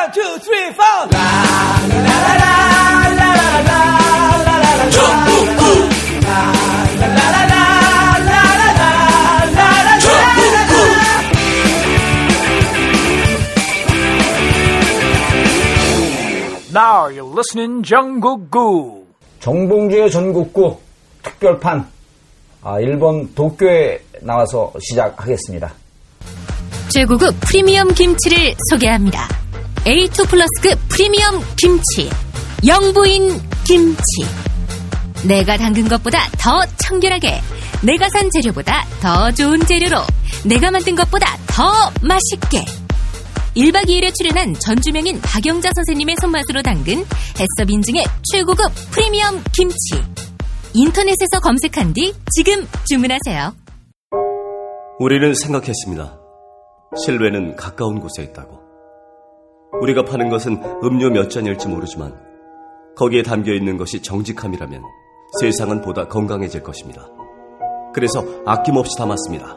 One, two, three, four. Now you're listening 정국구. 정봉주의 전국구 특별판 아, 일본 도쿄에 나와서 시작하겠습니다. 최고급 프리미엄 김치를 소개합니다. A2 플러스급 프리미엄 김치. 영부인 김치. 내가 담근 것보다 더 청결하게. 내가 산 재료보다 더 좋은 재료로. 내가 만든 것보다 더 맛있게. 1박 2일에 출연한 전주명인 박영자 선생님의 손맛으로 담근 해썹 인증의 최고급 프리미엄 김치. 인터넷에서 검색한 뒤 지금 주문하세요. 우리는 생각했습니다. 실외는 가까운 곳에 있다고. 우리가 파는 것은 음료 몇 잔일지 모르지만 거기에 담겨 있는 것이 정직함이라면 세상은 보다 건강해질 것입니다. 그래서 아낌없이 담았습니다.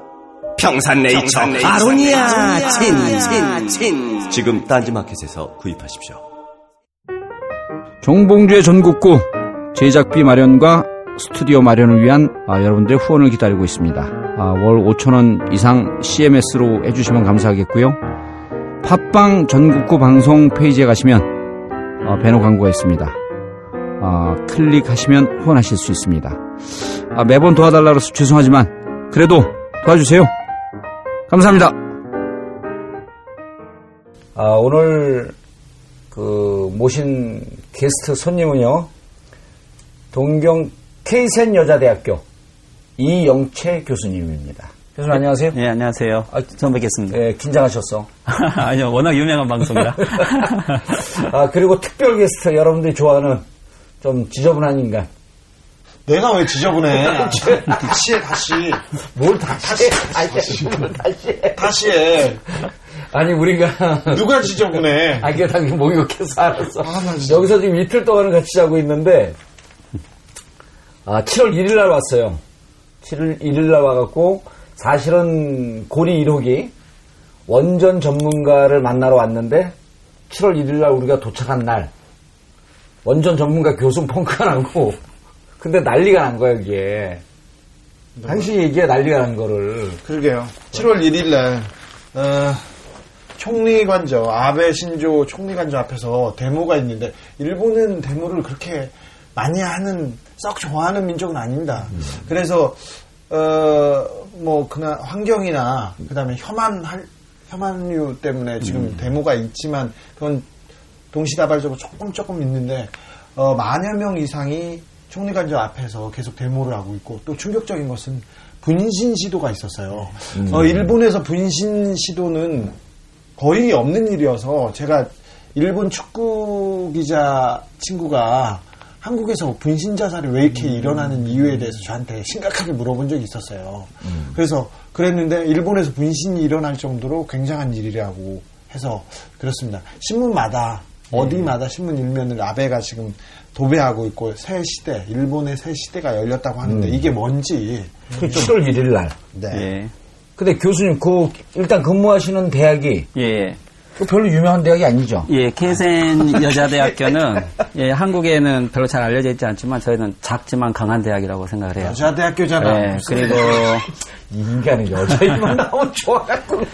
평산네이처, 아로니아 친, 친, 친. 지금 딴지마켓에서 구입하십시오. 정봉주의 전국구 제작비 마련과 스튜디오 마련을 위한 아, 여러분들의 후원을 기다리고 있습니다. 아, 월 5천 원 이상 CMS로 해주시면 감사하겠고요. 팟빵 전국구 방송 페이지에 가시면 어, 배너 광고가 있습니다. 아, 클릭하시면 후원하실 수 있습니다. 아, 매번 도와달라고 해서 죄송하지만 그래도 도와주세요. 감사합니다. 아, 오늘 그 모신 게스트 손님은요. 동경 케이센 여자대학교 이영채 교수님입니다. 교수님 안녕하세요. 네, 안녕하세요. 아, 처음 뵙겠습니다. 예, 긴장하셨어. 아니요, 워낙 유명한 방송이라. 아, 그리고 특별 게스트 여러분들이 좋아하는 좀 지저분한 인간. 내가 왜 지저분해? 다시 해, 다시. 뭘 다시 해? 다시 해. 뭘 다시 해. 다시 해. 아니, 우리가. 누가 지저분해? 아, 이게 당연히 목욕해서 알았어. 아. 여기서 지금 이틀 동안은 같이 자고 있는데, 아, 7월 1일 날 왔어요. 7월 1일 날 와갖고, 사실은 고리 1호기 원전 전문가를 만나러 왔는데, 7월 1일 날 우리가 도착한 날, 원전 전문가 교수 펑크가 나고, 근데 난리가 난 거야, 이게. 당신이 얘기해, 난리가 난 거를. 그러게요. 7월 1일 날, 어, 총리 관저, 아베 신조 총리 관저 앞에서 데모가 있는데, 일본은 데모를 그렇게 많이 하는, 썩 좋아하는 민족은 아닙니다. 그래서, 어, 뭐, 그나, 환경이나, 그 다음에 혐한, 할- 혐한류 때문에 지금 데모가 있지만, 그건 동시다발적으로 조금 조금 있는데, 어, 만여 명 이상이 총리 관저 앞에서 계속 데모를 하고 있고, 또 충격적인 것은 분신 시도가 있었어요. 어, 일본에서 분신 시도는 거의 없는 일이어서 제가 일본 축구 기자 친구가 한국에서 분신 자살이 왜 이렇게 일어나는 이유에 대해서 저한테 심각하게 물어본 적이 있었어요. 그래서 그랬는데 일본에서 분신이 일어날 정도로 굉장한 일이라고 해서 그렇습니다. 신문마다 어디마다 신문 일면을 아베가 지금 도배하고 있고 새 시대, 일본의 새 시대가 열렸다고 하는데 이게 뭔지 7월 1일 날. 네. 예. 근데 교수님, 그, 일단 근무하시는 대학이, 예. 그 별로 유명한 대학이 아니죠? 예, 케센 여자대학교는, 예, 한국에는 별로 잘 알려져 있지 않지만 저희는 작지만 강한 대학이라고 생각을 해요. 여자대학교잖아. 예, 그리고, 이 인간은 여자애만 나오면 좋아갖구나.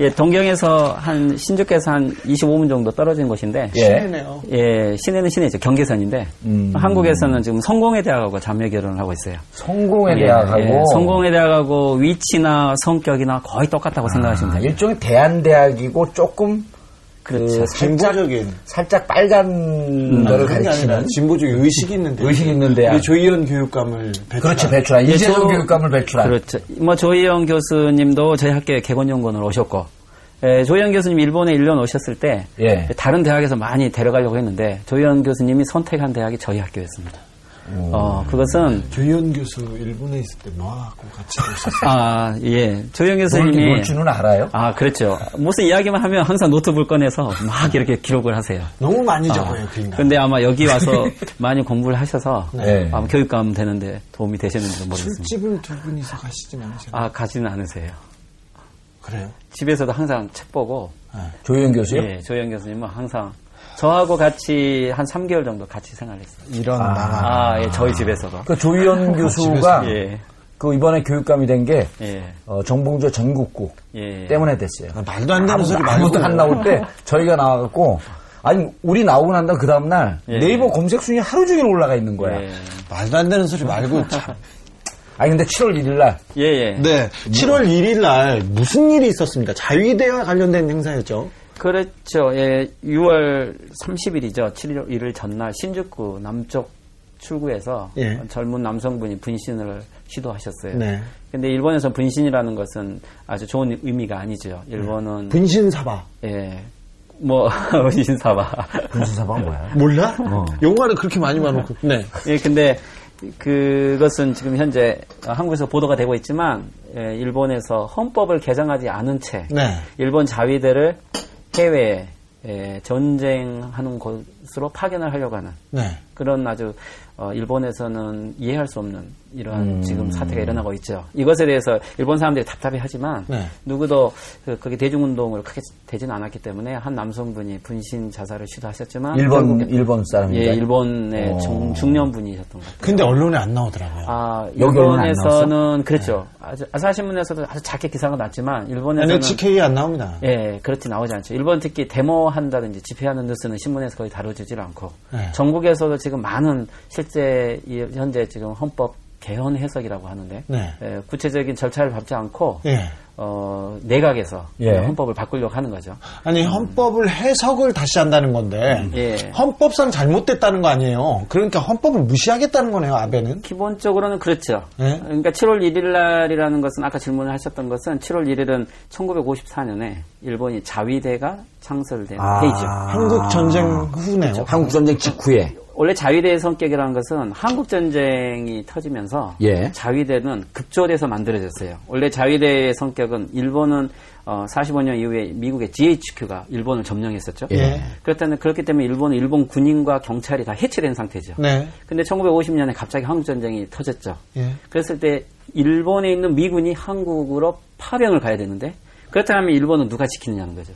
예, 동경에서 한, 신주께서 한 25분 정도 떨어진 곳인데, 예. 시내네요. 예, 시내는 시내죠. 경계선인데, 음. 한국에서는 지금 성공회 대학하고 자매 결혼을 하고 있어요. 성공의 예, 대학하고. 예, 성공회 대학하고 위치나 성격이나 거의 똑같다고 생각하시면 아, 됩니다. 일종의 대한 대학이고 조금 그렇죠. 그 살짝, 진보적인 살짝 빨간 거를 그런 게 아니라 가르치는 진보적인 의식이 있는 대학. 의식 있는 대학. 우리 조희연 교육감을 배출한. 그렇지 배출한 이재동 저- 교육감을 배출한 그렇죠. 뭐 조희영 교수님도 저희 학교에 개건연구원으로 오셨고, 에, 조희영 교수님 일본에 1년 오셨을 때 예. 다른 대학에서 많이 데려가려고 했는데 조희영 교수님이 선택한 대학이 저희 학교였습니다. 어, 그것은 조희연 교수 일본에 있을 때 너하고 같이 있었어요. 아, 예. 놀, 교수님이 놀 줄은 알아요? 아, 그렇죠. 무슨 이야기만 하면 항상 노트북 꺼내서 막 이렇게 기록을 하세요. 너무 많이 적어요, 그 인간. 근데 아마 여기 와서 많이 공부를 하셔서 네. 아마 교육감 되는데 도움이 되셨는지 모르겠습니다. 술집을 두 분이서 가시진 않으세요? 아, 가지는 않으세요. 그래요? 집에서도 항상 책 보고 조희연 교수요? 예, 조영 교수님은 항상 저하고 같이 한 3개월 정도 같이 생활했어요. 이런 만화. 아, 예, 저희 집에서도. 그 조희연 교수가 예, 그 이번에 교육감이 된게 예, 어, 정봉주 전국구 예. 때문에 됐어요. 아, 말도 안 되는 소리 아무도 말고. 안 나올 때 저희가 나와갖고 아니 우리 나오고 난 다음 그 다음 날 예. 네이버 검색 순위 하루 종일 올라가 있는 거야. 예, 말도 안 되는 소리 말고 참. 아니 근데 7월 1일 날 예, 예. 네. 7월 1일 날 무슨 일이 있었습니까? 자위대와 관련된 행사였죠. 그렇죠. 예, 6월 30일이죠. 7일 1일 전날 신주쿠 남쪽 출구에서 예. 젊은 남성분이 분신을 시도하셨어요. 네. 근데 일본에서 분신이라는 것은 아주 좋은 의미가 아니죠. 일본은 분신 사바. 예. 뭐 분신 사바. 분신 사바가 뭐야? 몰라? 영화를 그렇게 많이 봐놓고. 네. 예, 근데 그것은 지금 현재 한국에서 보도가 되고 있지만 예, 일본에서 헌법을 개정하지 않은 채 네. 일본 자위대를 해외에 예, 전쟁하는 곳으로 파견을 하려고 하는 네. 그런 아주 어, 일본에서는 이해할 수 없는 이러한 지금 사태가 일어나고 있죠. 이것에 대해서 일본 사람들이 답답해하지만 네. 누구도 그, 그게 대중운동을 크게 되지는 않았기 때문에 한 남성분이 분신 자살을 시도하셨지만 일본 일본 사람인가? 예, 일본의 어. 중, 중년 분이셨던 것 같아요. 근데 언론에 안 나오더라고요. 아, 일본에서는 그렇죠. 아주 아사신문에서도 아주 작게 기사가 났지만 일본에서는 NHK 안 나옵니다. 예, 그렇게 나오지 않죠. 일본 특히 데모한다든지 집회하는 뉴스는 신문에서 거의 다뤄지질 않고 네. 전국에서도 지금 많은 실제 이- 현재 지금 헌법 개헌 해석이라고 하는데 네. 예, 구체적인 절차를 밟지 않고 예. 어, 내각에서 예. 헌법을 바꾸려고 하는 거죠. 아니 헌법을 해석을 다시 한다는 건데 예. 헌법상 잘못됐다는 거 아니에요. 그러니까 헌법을 무시하겠다는 거네요. 아베는. 기본적으로는 그렇죠. 네. 그러니까 7월 1일 날이라는 것은 아까 질문을 하셨던 것은 7월 1일은 1954년에 일본이 자위대가 창설된 아. 해이죠. 한국 전쟁 후네요. 한국 전쟁 직후에 원래 자위대의 성격이라는 것은 한국 전쟁이 터지면서 예. 자위대는 급조돼서 만들어졌어요. 원래 자위대의 성격은 일본은 어, 45년 이후에 미국의 GHQ가 일본을 점령했었죠. 예. 그렇다면 그렇기 때문에 일본은 일본 군인과 경찰이 다 해체된 상태죠. 네. 근데 1950년에 갑자기 한국 전쟁이 터졌죠. 예. 그랬을 때 일본에 있는 미군이 한국으로 파병을 가야 되는데 그렇다면 일본은 누가 지키느냐는 거죠.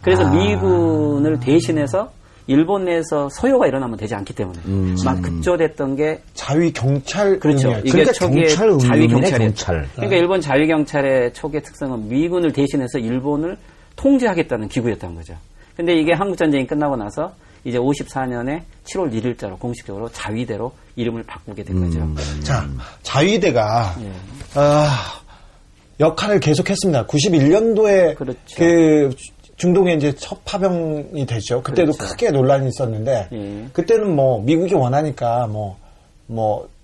그래서 미군을 대신해서 일본 내에서 소요가 일어나면 되지 않기 때문에 막 급조됐던 게 자위 경찰 그렇죠. 이게 그러니까 초기에 경찰 자위 경찰이에요. 경찰. 그러니까 일본 자위 경찰의 초기의 특성은 미군을 대신해서 일본을 통제하겠다는 기구였던 거죠. 근데 이게 한국 전쟁이 끝나고 나서 이제 54년에 7월 1일자로 공식적으로 자위대로 이름을 바꾸게 된 거죠. 자, 자위대가 예. 아, 역할을 계속했습니다. 91년도에 그렇죠. 그 중동에 이제 첫 파병이 됐죠. 그때도 그렇죠. 크게 논란이 있었는데 예. 그때는 뭐 미국이 원하니까 뭐 뭐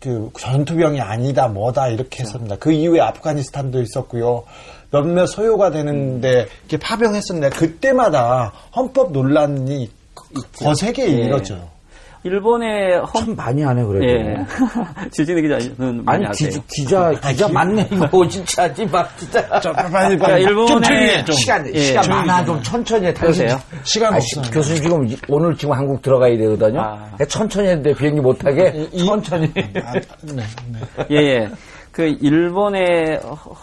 그 전투병이 아니다 뭐다 이렇게 했습니다. 그 이후에 아프가니스탄도 있었고요. 몇몇 소요가 되는데 이렇게 파병했었는데 그때마다 헌법 논란이 거세게 예. 일었죠. 일본의 헌 참 많이 하네 그래도. 예. 주진우 기자는 많이 아니. 기, 기자 기자 맞네 이거 진짜 막 진짜. 자, 빨리 그러니까 빨리 일본의 좀 해, 좀. 시간 예, 시간 조용히 많아 좀 천천히 해. 당신 그러세요? 시간 없어요. 교수님 지금 이- 오늘 지금 한국 들어가야 되거든요. 아. 그러니까 천천히 했는데 비행기 못 타게 이- 천천히. 아, 네, 네. 예, 예. 그 일본의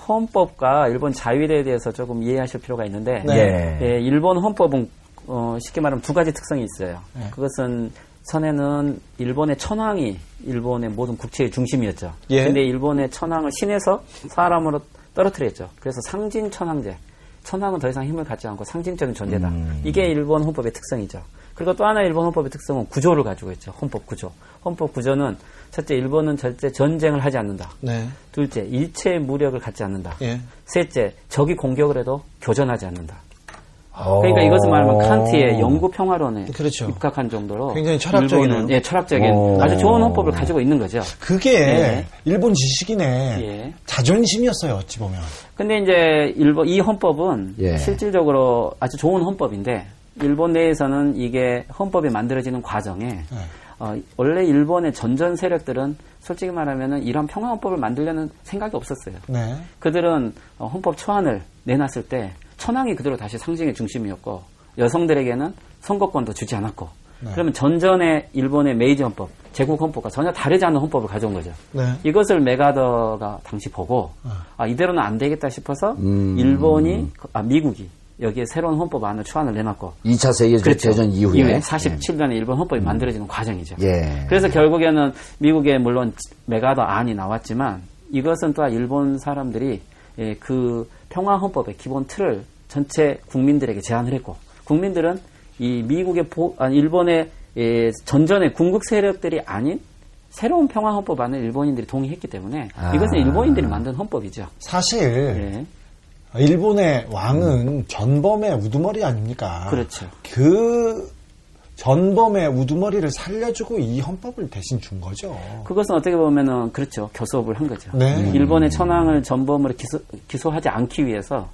헌법과 일본 자위대에 대해서 조금 이해하실 필요가 있는데 네. 예, 일본 헌법은 어, 쉽게 말하면 두 가지 특성이 있어요. 네. 그것은 선에는 일본의 천황이 일본의 모든 국체의 중심이었죠. 예. 근데 일본의 천황을 신에서 사람으로 떨어뜨렸죠. 그래서 상징 천황제. 천황은 더 이상 힘을 갖지 않고 상징적인 존재다. 음. 이게 일본 헌법의 특성이죠. 그리고 또 하나 일본 헌법의 특성은 구조를 가지고 있죠. 헌법 구조. 헌법 구조는 첫째 일본은 절대 전쟁을 하지 않는다. 네. 둘째 일체의 무력을 갖지 않는다. 예. 셋째 적이 공격을 해도 교전하지 않는다. 어. 그러니까 이것은 말하면 칸트의 영구 평화론에 그렇죠. 입각한 정도로 굉장히. 일본은, 예, 철학적인 어. 아주 좋은 헌법을 가지고 있는 거죠. 그게 예. 일본 지식인의 예. 자존심이었어요, 어찌 보면. 근데 이제 일본 이 헌법은 예. 실질적으로 아주 좋은 헌법인데 일본 내에서는 이게 헌법이 만들어지는 과정에 네. 어, 원래 일본의 전전 세력들은 솔직히 말하면은 이런 평화 헌법을 만들려는 생각이 없었어요. 네. 그들은 어, 헌법 초안을 내놨을 때 천황이 그대로 다시 상징의 중심이었고 여성들에게는 선거권도 주지 않았고 네. 그러면 전전의 일본의 메이지 헌법, 제국 헌법과 전혀 다르지 않은 헌법을 가져온 거죠. 네. 이것을 메가더가 당시 보고 아 이대로는 안 되겠다 싶어서 음. 일본이 아 미국이 여기에 새로운 헌법안을 초안을 내놨고 2차 세계대전 이후에 47년에 일본 헌법이 만들어지는 과정이죠. 예. 그래서 결국에는 미국에 물론 메가더 안이 나왔지만 이것은 또한 일본 사람들이 예, 그 평화 헌법의 기본 틀을 전체 국민들에게 제안을 했고 국민들은 이 미국의 보, 아니 일본의 예, 전전의 군국 세력들이 아닌 새로운 평화 헌법안을 일본인들이 동의했기 때문에 아. 이것은 일본인들이 만든 헌법이죠. 사실 예. 일본의 왕은 전범의 우두머리 아닙니까? 그렇죠. 그 전범의 우두머리를 살려주고 이 헌법을 대신 준 거죠. 그것은 어떻게 보면은 그렇죠. 교섭을 한 거죠. 네. 일본의 천황을 전범으로 기소, 기소 하지 않기 위해서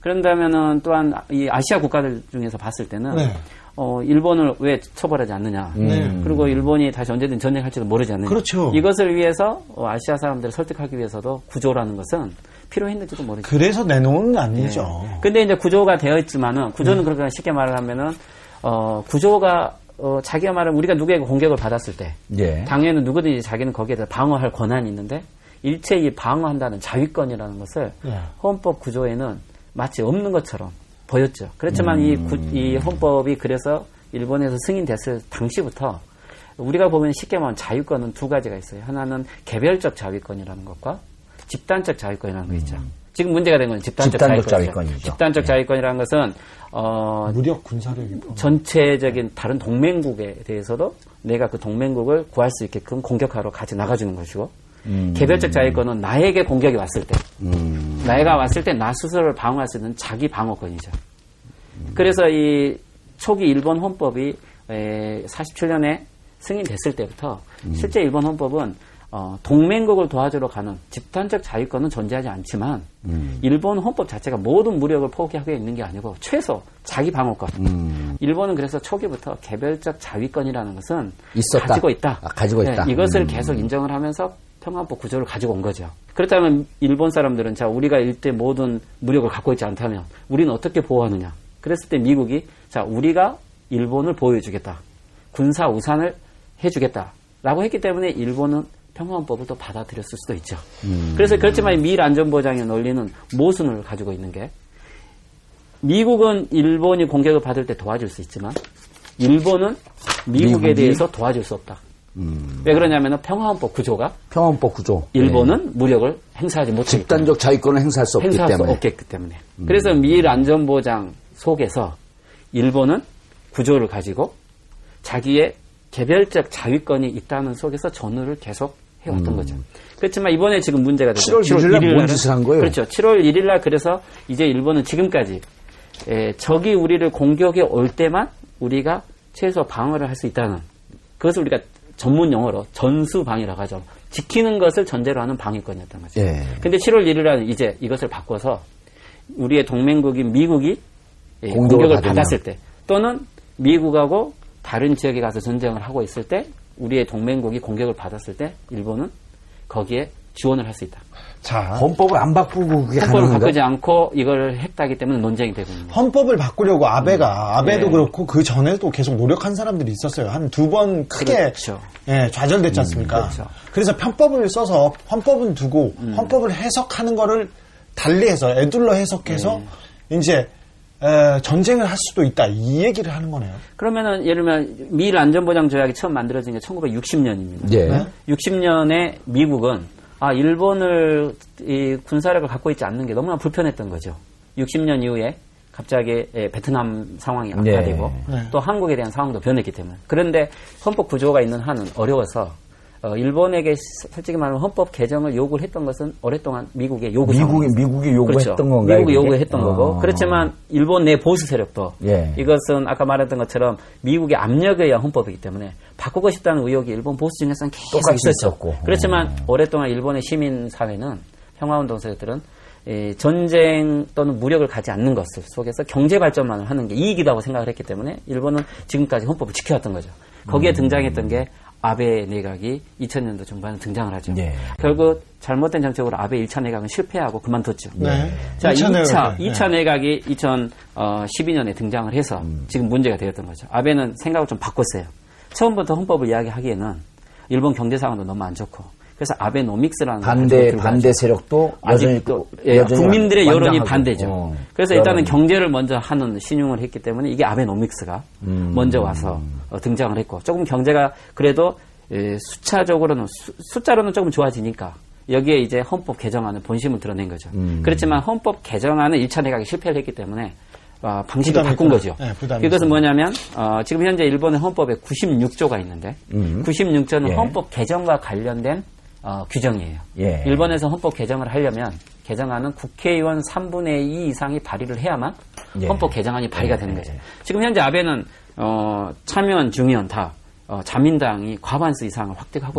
그런다면은 또한 이 아시아 국가들 중에서 봤을 때는 네. 어, 일본을 왜 처벌하지 않느냐. 네. 그리고 일본이 다시 언제든 전쟁할지도 모르지 않느냐. 그렇죠. 이것을 위해서 어, 아시아 사람들을 설득하기 위해서도 구조라는 것은 필요했는지도 모르죠. 그래서 내놓은 게 아니죠. 예. 근데 이제 구조가 되어 있지만은 구조는 그렇게 쉽게 말을 하면은 어, 구조가 어, 자기가 말하면 우리가 누구에게 공격을 받았을 때 예. 당연히 누구든지 자기는 거기에 대해 방어할 권한이 있는데 일체 이 방어한다는 자위권이라는 것을 예. 헌법 구조에는 마치 없는 것처럼 보였죠. 그렇지만 이, 구- 이 헌법이 그래서 일본에서 승인됐을 당시부터 우리가 보면 쉽게 말하면 자유권은 두 가지가 있어요. 하나는 개별적 자위권이라는 것과 집단적 자위권이라는 거 있죠. 지금 문제가 된 건 집단적, 집단적 자위권이죠. 자위권이죠. 집단적 자위권이라는 것은 어, 무력 군사력이 뭐. 전체적인 다른 동맹국에 대해서도 내가 그 동맹국을 구할 수 있게끔 공격하러 같이 나가주는 것이고 개별적 자위권은 나에게 공격이 왔을 때 나이가 왔을 때 나 스스로를 방어할 수 있는 자기 방어권이죠. 그래서 이 초기 일본 헌법이 47년에 승인됐을 때부터 실제 일본 헌법은 어, 동맹국을 도와주러 가는 집단적 자위권은 존재하지 않지만 일본 헌법 자체가 모든 무력을 포기하고 있는 게 아니고 최소 자기 방어권. 일본은 그래서 초기부터 개별적 자위권이라는 것은 있었다. 가지고 있다. 아, 가지고 있다. 네, 이것을 음. 계속 인정을 하면서 평화법 구조를 가지고 온 거죠. 그렇다면 일본 사람들은 자 우리가 일대 모든 무력을 갖고 있지 않다면 우리는 어떻게 보호하느냐? 그랬을 때 미국이 자 우리가 일본을 보호해주겠다. 군사 우산을 해주겠다라고 했기 때문에 일본은 평화헌법을 또 받아들였을 수도 있죠. 그래서 그렇지만 미일 안전보장의 논리는 모순을 가지고 있는 게 미국은 일본이 공격을 받을 때 도와줄 수 있지만 일본은 미국에 미국이? 대해서 도와줄 수 없다. 왜 그러냐면 평화헌법 구조가 평원법 구조. 일본은 무력을 행사하지 예. 못하기 집단적 자위권을 행사할 수 없기 행사할 때문에. 음. 수 없겠기 때문에. 그래서 미일 안전보장 속에서 일본은 구조를 가지고 자기의 개별적 자위권이 있다는 속에서 전후를 계속 해왔던 거죠. 그렇지만 이번에 지금 문제가 되죠. 7월 1일 날 1일 뭔 날은- 짓을 한 거예요? 그렇죠. 7월 1일 날 그래서 이제 일본은 지금까지 에, 적이 우리를 공격에 올 때만 우리가 최소 방어를 할 수 있다는 그것을 우리가 전문 용어로 전수방위라고 하죠. 지키는 것을 전제로 하는 방위권이었던 거죠. 예. 근데 7월 1일 날 이제 이것을 바꿔서 우리의 동맹국인 미국이 예, 공격을. 받았을 때 또는 미국하고 다른 지역에 가서 전쟁을 하고 있을 때 우리의 동맹국이 공격을 받았을 때 일본은 거기에 지원을 할 수 있다. 자, 헌법을 안 바꾸고 그게 헌법을 가능한가? 바꾸지 않고 이걸 했다기 때문에 논쟁이 되고 있는 거예요. 헌법을 바꾸려고 아베가 아베도 예. 그렇고 그 전에도 계속 노력한 사람들이 있었어요. 한 두 번 크게 그렇죠. 예, 좌절됐지 않습니까? 그렇죠. 음. 래서 편법을 써서 헌법은 두고 헌법을 해석하는 거를 달리해서 애둘러 해석해서 네. 이제 에, 전쟁을 할 수도 있다 이 얘기를 하는 거네요. 그러면은 예를 들면 미일 안전보장 조약이 처음 만들어진 게 1960년입니다. 예. 네. 60년에 미국은 아 일본을 이 군사력을 갖고 있지 않는 게 너무나 불편했던 거죠. 60년 이후에 갑자기 예, 베트남 상황이 악화되고 네. 또 한국에 대한 상황도 변했기 때문에 그런데 헌법 구조가 있는 한은 어려워서 어, 일본에게 솔직히 말하면 헌법 개정을 요구를 했던 것은 오랫동안 미국의 요구 미국이. 미국이 요구했던 그렇죠. 건가요? 미국이? 요구했던 거고 아. 그렇지만 일본 내 보수 세력도 예. 이것은 아까 말했던 것처럼 미국의 압력에 의한 헌법이기 때문에 바꾸고 싶다는 의혹이 일본 보수 중에서는 계속. 있었고. 그렇지만 오랫동안 일본의 시민 사회는 평화운동 세력들은 이 전쟁 또는 무력을 가지 않는 것을 속에서 경제 발전만을 하는 게 이익이라고 생각을 했기 때문에 일본은 지금까지 헌법을 지켜왔던 거죠. 음. 거기에 등장했던 게 아베 내각이 2000년도 중반에 등장을 하죠. 예. 결국 잘못된 정책으로 아베 1차 내각은 실패하고 그만뒀죠. 네. 자, 2차 2차, 내각. 2차 내각이 2012년에 등장을 해서 음. 지금 문제가 되었던 거죠. 아베는 생각을 좀 바꿨어요. 처음부터 헌법을 이야기하기에는 일본 경제 상황도 너무 안 좋고 그래서 아베노믹스라는 걸 반대 반대. 세력도 아직도 그- 예, 여전히 국민들의 완- 여론이. 반대죠. 어, 그래서 일단은 여론이. 경제를 먼저 하는 신용을 했기 때문에 이게 아베노믹스가 음. 먼저 와서 어, 등장을 했고 조금 경제가 그래도 예, 숫자적으로는 수, 숫자로는 조금 좋아지니까 여기에 이제 헌법 개정안을 본심을 드러낸 거죠. 음. 그렇지만 헌법 개정안은 1차 내각이 실패를 했기 때문에 어, 방식을 부담이 바꾼. 거죠. 네, 부담이 이것은. 뭐냐면 어, 지금 현재 일본의 헌법에 96조가 있는데 음. 96조는 예. 헌법 개정과 관련된 어, 규정이에요. 예. 일본에서 헌법 개정을 하려면 개정안은 국회의원 3분의 2 이상이 발의를 해야만 예. 헌법 개정안이 발의가 되는 예. 거죠. 지금 현재 아베는 어, 참여원, 중의원 다 어, 자민당이 과반수 이상을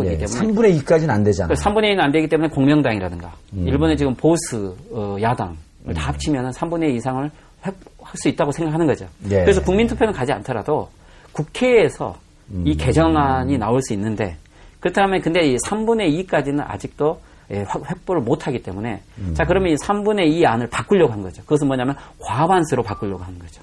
예, 있기 때문에 3분의 2까지는 안 되잖아요. 3분의 1은 안 되기 때문에 공명당이라든가 음. 일본의 지금 보수 어, 야당을 다 합치면 3분의 2 이상을 획- 할수 있다고 생각하는 거죠. 예. 그래서 국민투표는 가지 않더라도 국회에서 음. 이 개정안이 나올 수 있는데 그렇다면 근데 이 3분의 2까지는 아직도 예, 확- 획보를 못하기 때문에 음. 자 그러면 이 3분의 2 안을 바꾸려고 한 거죠. 그것은 뭐냐면 과반수로 바꾸려고 하는 거죠.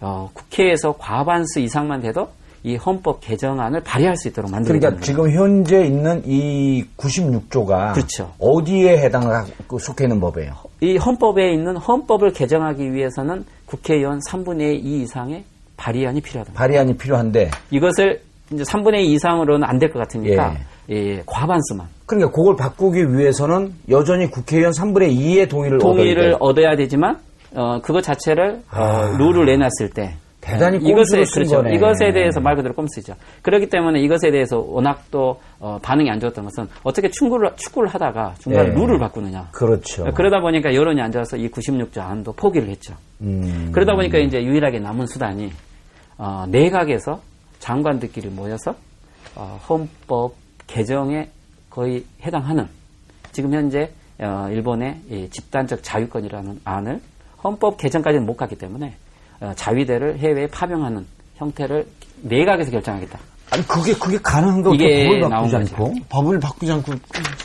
어, 국회에서 과반수 이상만 돼도 이 헌법 개정안을 발의할 수 있도록 만들는 그러니까. 지금 현재 있는 이 96조가 그렇죠. 어디에 해당하고 속해 있는 법이에요? 이 헌법에 있는 헌법을 개정하기 위해서는 국회의원 3분의 2 이상의 발의안이 필요하다. 발의안이 필요한데 이것을 이제 3분의 2 이상으로는 안 될 것 같으니까 예, 과반수만 그러니까 그걸 바꾸기 위해서는 여전히 국회의원 3분의 2의 동의를 동의를 얻어야 돼. 얻어야 되지만 어, 그것 자체를 어, 아. 룰을 내놨을 때 대단히 어, 이것에 그렇죠. 거네. 이것에 대해서 말 그대로 꼼수죠. 그렇기 때문에 이것에 대해서 워낙 또 어, 반응이 안 좋았던 것은 어떻게 축구를 축구를 하다가 중간에 예. 룰을 바꾸느냐. 그렇죠. 그러다 보니까 여론이 안 좋아서 이 96조 안도 포기를 했죠. 음. 그러다 보니까 이제 유일하게 남은 수단이 어, 내각에서 장관들끼리 모여서 어, 헌법 개정에 거의 해당하는 지금 현재 어, 일본의 이 집단적 자유권이라는 안을 헌법 개정까지는 못 갔기 때문에 어, 자위대를 해외에 파병하는 형태를 내각에서 결정하겠다. 아니 그게 그게 가능한가 이게 법을 바꾸지 나온 거죠. 않고? 법을 바꾸지 않고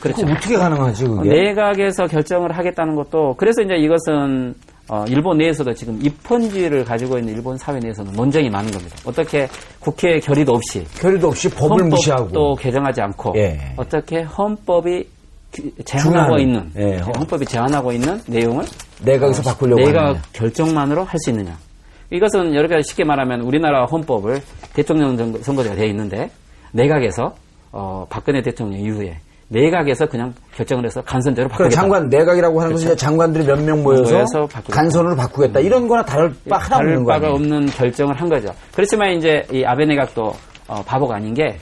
그렇죠. 어떻게 가능하지 그게? 내각에서 결정을 하겠다는 것도 그래서 이제 이것은 어, 일본 내에서도 지금 입헌지를 가지고 있는 일본 사회 내에서는 논쟁이 많은 겁니다. 어떻게 국회 결의도 없이 결의도 없이 법을 무시하고 개정하지 않고 예. 어떻게 헌법이 그- 제한하고 있는 예, 헌- 헌법이 제한하고 있는 내용을 내각에서 바꾸려고 내가 하느냐. 결정만으로 할 수 있느냐. 이것은 여러 가지 쉽게 말하면 우리나라 헌법을 대통령 선거- 선거제가 되어 있는데 내각에서 어, 박근혜 대통령 이후에 내각에서 그냥 결정을 해서 간선제로 그 바꾸겠다. 장관 내각이라고 하는 것은 이제 장관들이 몇 명 모여서, 모여서. 간선으로 바꾸겠다 이런 거나 다를 바 하나 다를 없는 거 바가? 없는 결정을 한 거죠. 그렇지만 이제 이 아베 내각도 어, 바보가 아닌 게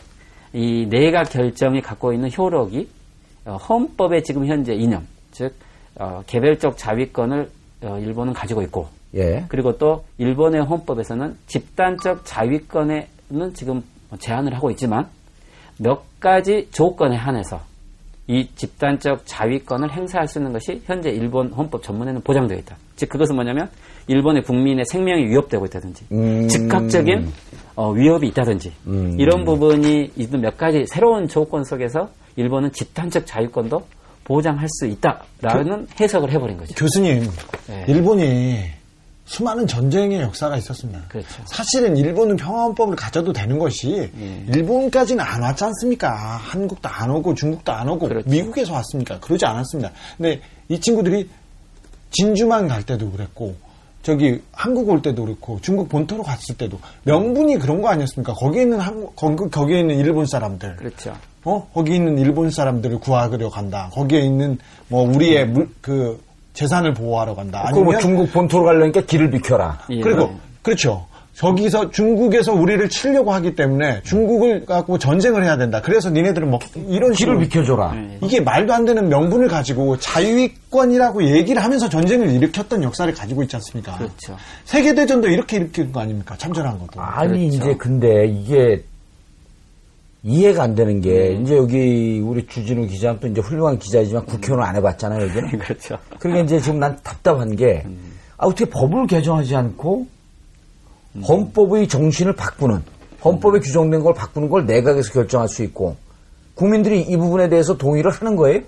이 내각 결정이 갖고 있는 효력이 어, 헌법의 지금 현재 이념, 즉 어, 개별적 자위권을 어, 일본은 가지고 있고 예. 그리고 또 일본의 헌법에서는 집단적 자위권에는 지금 제한을 하고 있지만 몇 가지 조건에 한해서 이 집단적 자위권을 행사할 수 있는 것이 현재 일본 헌법 전문에는 보장되어 있다. 즉 그것은 뭐냐면 일본의 국민의 생명이 위협되고 있다든지 음. 즉각적인 어, 위협이 있다든지 음. 이런 부분이 있는 몇 가지 새로운 조건 속에서 일본은 집단적 자유권도 보장할 수 있다라는 해석을 해버린 거죠. 교수님, 네. 일본이 수많은 전쟁의 역사가 있었습니다. 그렇죠. 사실은 일본은 평화헌법을 가져도 되는 것이 예. 일본까지는 안 왔지 않습니까? 한국도 안 오고 중국도 안 오고 그렇죠. 미국에서 왔습니까? 그러지 않았습니다. 근데 이 친구들이 진주만 갈 때도 그랬고 저기 한국 올 때도 그렇고 중국 본토로 갔을 때도 명분이 그런 거 아니었습니까? 거기에 있는 한국 거기, 거기에 있는 일본 사람들 그렇죠. 어 거기 있는 일본 사람들을 구하려 간다. 거기에 있는 뭐 우리의 물, 그 재산을 보호하러 간다. 뭐 아니면 중국 본토로 가려니까 길을 비켜라. 예. 그리고 그렇죠. 저기서 중국에서 우리를 치려고 하기 때문에 중국을 갖고 전쟁을 해야 된다. 그래서 니네들은 뭐 이런 길을 식으로 비켜줘라. 예. 이게 말도 안 되는 명분을 가지고 자유권이라고 얘기를 하면서 전쟁을 일으켰던 역사를 가지고 있지 않습니까? 그렇죠. 세계 대전도 이렇게 일으킨 거 아닙니까? 참전한 것도. 아니 그렇죠. 이제 근데 이게 이해가 안 되는 게 음. 이제 여기 우리 주진우 기자는 또 이제 훌륭한 기자이지만 국회의원 안 해봤잖아요 여기는. 그렇죠. 그러니까 이제 지금 난 답답한 게 아, 어떻게 법을 개정하지 않고 헌법의 정신을 바꾸는 헌법에 규정된 걸 바꾸는 걸 내각에서 결정할 수 있고 국민들이 이 부분에 대해서 동의를 하는 거예요?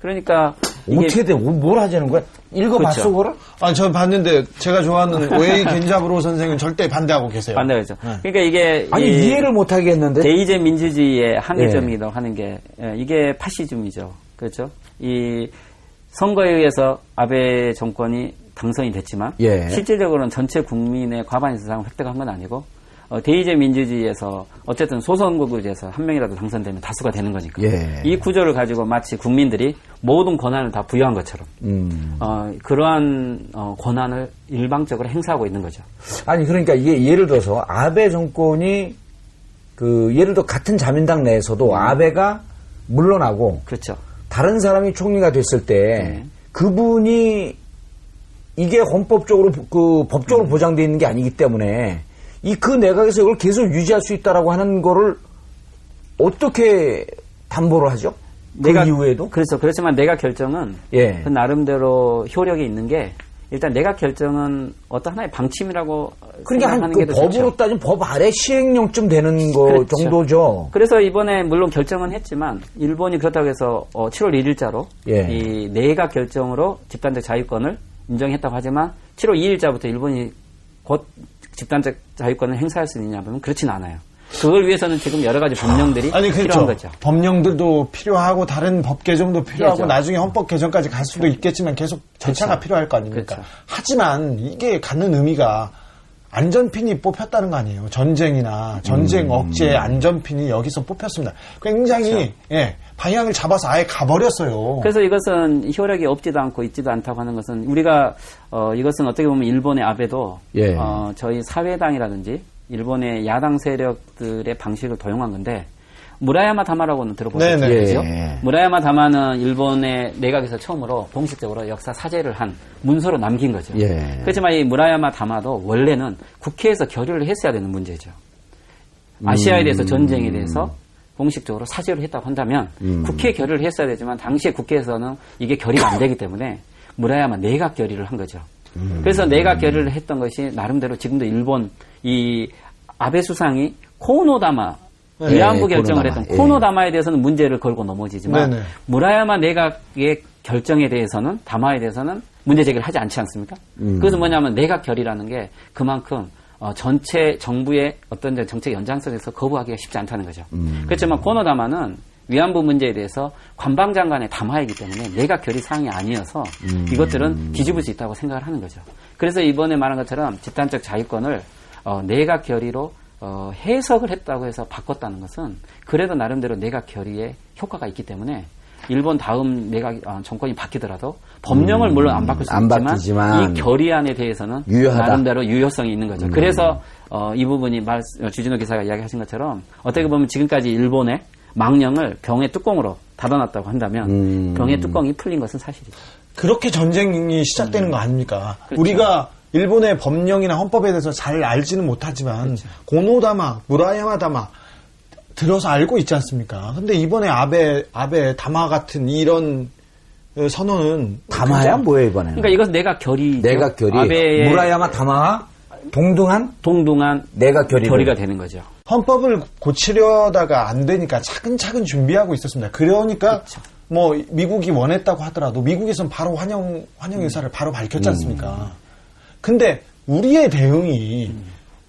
그러니까 어떻게 돼? 뭘 하자는 거야? 읽어봤어, 그렇죠. 그거를? 아, 저 봤는데 제가 좋아하는 오에이 겐자브로 선생은 절대 반대하고 계세요. 반대하죠. 그러니까 이게 아니, 이 이해를 못 하겠는데. 대의제 민주주의의 한계점이라고 하는 게 예, 이게 파시즘이죠. 그렇죠? 이 선거에 의해서 아베 정권이 당선이 됐지만 예. 실질적으로는 전체 국민의 과반 이상을 획득한 건 아니고 어, 대의제 민주주의에서 어쨌든 소선거구제에서 한 명이라도 당선되면 다수가 되는 거니까 예. 이 구조를 가지고 마치 국민들이 모든 권한을 다 부여한 것처럼 음. 어, 그러한 어, 권한을 일방적으로 행사하고 있는 거죠. 아니, 그러니까 이게 예를 들어서 아베 정권이 그, 예를 들어 같은 자민당 내에서도 아베가 물러나고 그렇죠. 다른 사람이 총리가 됐을 때 네. 그분이 이게 헌법적으로 그 법적으로 보장되어 있는 게 아니기 때문에 이 그 내각에서 이걸 계속 유지할 수 있다라고 하는 거를 어떻게 담보를 하죠? 그 이후에도? 그렇죠. 그렇지만 내각 결정은 예. 그 나름대로 효력이 있는 게 일단 내각 결정은 어떤 하나의 방침이라고 그러니까 한 생각하는 그게더 법으로 좋죠. 따지면 법 아래 시행령쯤 되는 거 그렇죠. 정도죠. 그래서 이번에 물론 결정은 했지만 일본이 그렇다고 해서 어, 7월 1일자로 예. 이 내각 결정으로 집단적 자유권을 인정했다고 하지만 7월 2일자부터 일본이 곧 집단적 자유권을 행사할 수 있느냐 하면 그렇진 않아요. 그걸 위해서는 지금 여러 가지 법령들이 아니 필요한 그렇죠. 거죠. 법령들도 필요하고 다른 법 개정도 필요하고 그렇죠. 나중에 헌법 개정까지 갈 수도 있겠지만 계속 절차가 그렇죠. 필요할 거 아닙니까? 그렇죠. 하지만 이게 갖는 의미가 안전핀이 뽑혔다는 거 아니에요. 전쟁이나 전쟁 억제 안전핀이 여기서 뽑혔습니다. 굉장히 예, 방향을 잡아서 아예 가버렸어요. 그래서 이것은 효력이 없지도 않고 있지도 않다고 하는 것은 우리가 어, 이것은 어떻게 보면 일본의 아베도 예. 어, 저희 사회당이라든지 일본의 야당 세력들의 방식을 도용한 건데 무라야마 다마라고는 들어보셨죠? 네네. 그죠? 예. 무라야마 다마는 일본의 내각에서 처음으로 공식적으로 역사 사죄를 한 문서로 남긴 거죠. 예. 그렇지만 이 무라야마 다마도 원래는 국회에서 결의를 했어야 되는 문제죠. 아시아에 대해서 음. 전쟁에 대해서 공식적으로 사죄를 했다고 한다면 국회에 결의를 했어야 되지만 당시에 국회에서는 이게 결의가 안 되기 때문에 무라야마 내각 결의를 한 거죠. 음. 그래서 내각 결의를 했던 것이 나름대로 지금도 일본 이 아베 수상이 코노다마 네, 위안부 결정을 코노다마. 했던 예. 코노다마에 대해서는 문제를 걸고 넘어지지만 네네. 무라야마 내각의 결정에 대해서는 다마에 대해서는 문제 제기를 하지 않지 않습니까? 음. 그것은 뭐냐면 내각 결의라는 게 그만큼 어, 전체 정부의 어떤 정책 연장선에서 거부하기가 쉽지 않다는 거죠. 음. 그렇지만 코노다마는 위안부 문제에 대해서 관방장관의 담화이기 때문에 내각 결의 사항이 아니어서 음. 이것들은 뒤집을 수 있다고 생각을 하는 거죠. 그래서 이번에 말한 것처럼 집단적 자유권을 어, 내각 결의로 어, 해석을 했다고 해서 바꿨다는 것은 그래도 나름대로 내각 결의에 효과가 있기 때문에 일본 다음 내각 어, 정권이 바뀌더라도 법령을 물론 안 바꿀 수 안 있지만, 바뀌지만 이 결의안에 대해서는 유효하다. 음. 나름대로 유효성이 있는 거죠. 그래서 어, 이 부분이 말, 어, 주진우 기사가 이야기하신 것처럼 어떻게 보면 지금까지 일본의 망령을 병의 뚜껑으로 닫아놨다고 한다면 음. 병의 뚜껑이 풀린 것은 사실이죠. 그렇게 전쟁이 시작되는 거 아닙니까? 그렇죠. 우리가 일본의 법령이나 헌법에 대해서 잘 알지는 못하지만 그렇죠. 고노다마, 무라야마다마 들어서 알고 있지 않습니까? 근데 이번에 아베 아베 다마 같은 이런 어, 선언은 굉장히- 뭐예요, 이번에는? 그러니까 이것은 내각 결의 내각 결의. 아베의 무라야마 담아 동등한 동등한 내각 결의. 결의가 되는 거죠. 헌법을 고치려다가 안 되니까 차근차근 준비하고 있었습니다. 그러니까 그렇죠. 뭐 미국이 원했다고 하더라도 미국에선 바로 환영 환영 의사를 바로 밝혔지 않습니까? 근데 우리의 대응이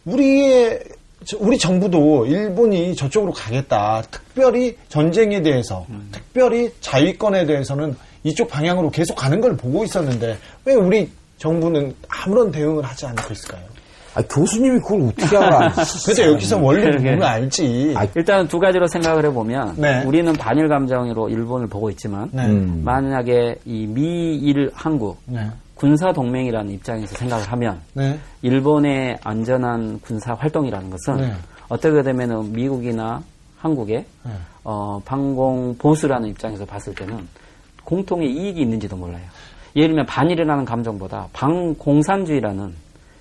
우리의 저- 우리 정부도 일본이 저쪽으로 가겠다. 특별히 전쟁에 대해서, 특별히 자위권에 대해서는 이쪽 방향으로 계속 가는 걸 보고 있었는데 왜 우리 정부는 아무런 대응을 하지 않고 있을까요? 아, 교수님이 그걸 어떻게 알아? 그래서 여기서 원리를 그러게. 보면 알지. 아, 일단 두 가지로 생각을 해보면 네. 우리는 반일 감정으로 일본을 보고 있지만 네. 음. 만약에 이 미일 한국 네. 군사 동맹이라는 입장에서 생각을 하면 네. 일본의 안전한 군사 활동이라는 것은 네. 어떻게 되면 미국이나 한국의 네. 어, 방공 보수라는 입장에서 봤을 때는 공통의 이익이 있는지도 몰라요. 예를 들면 반일이라는 감정보다 방공산주의라는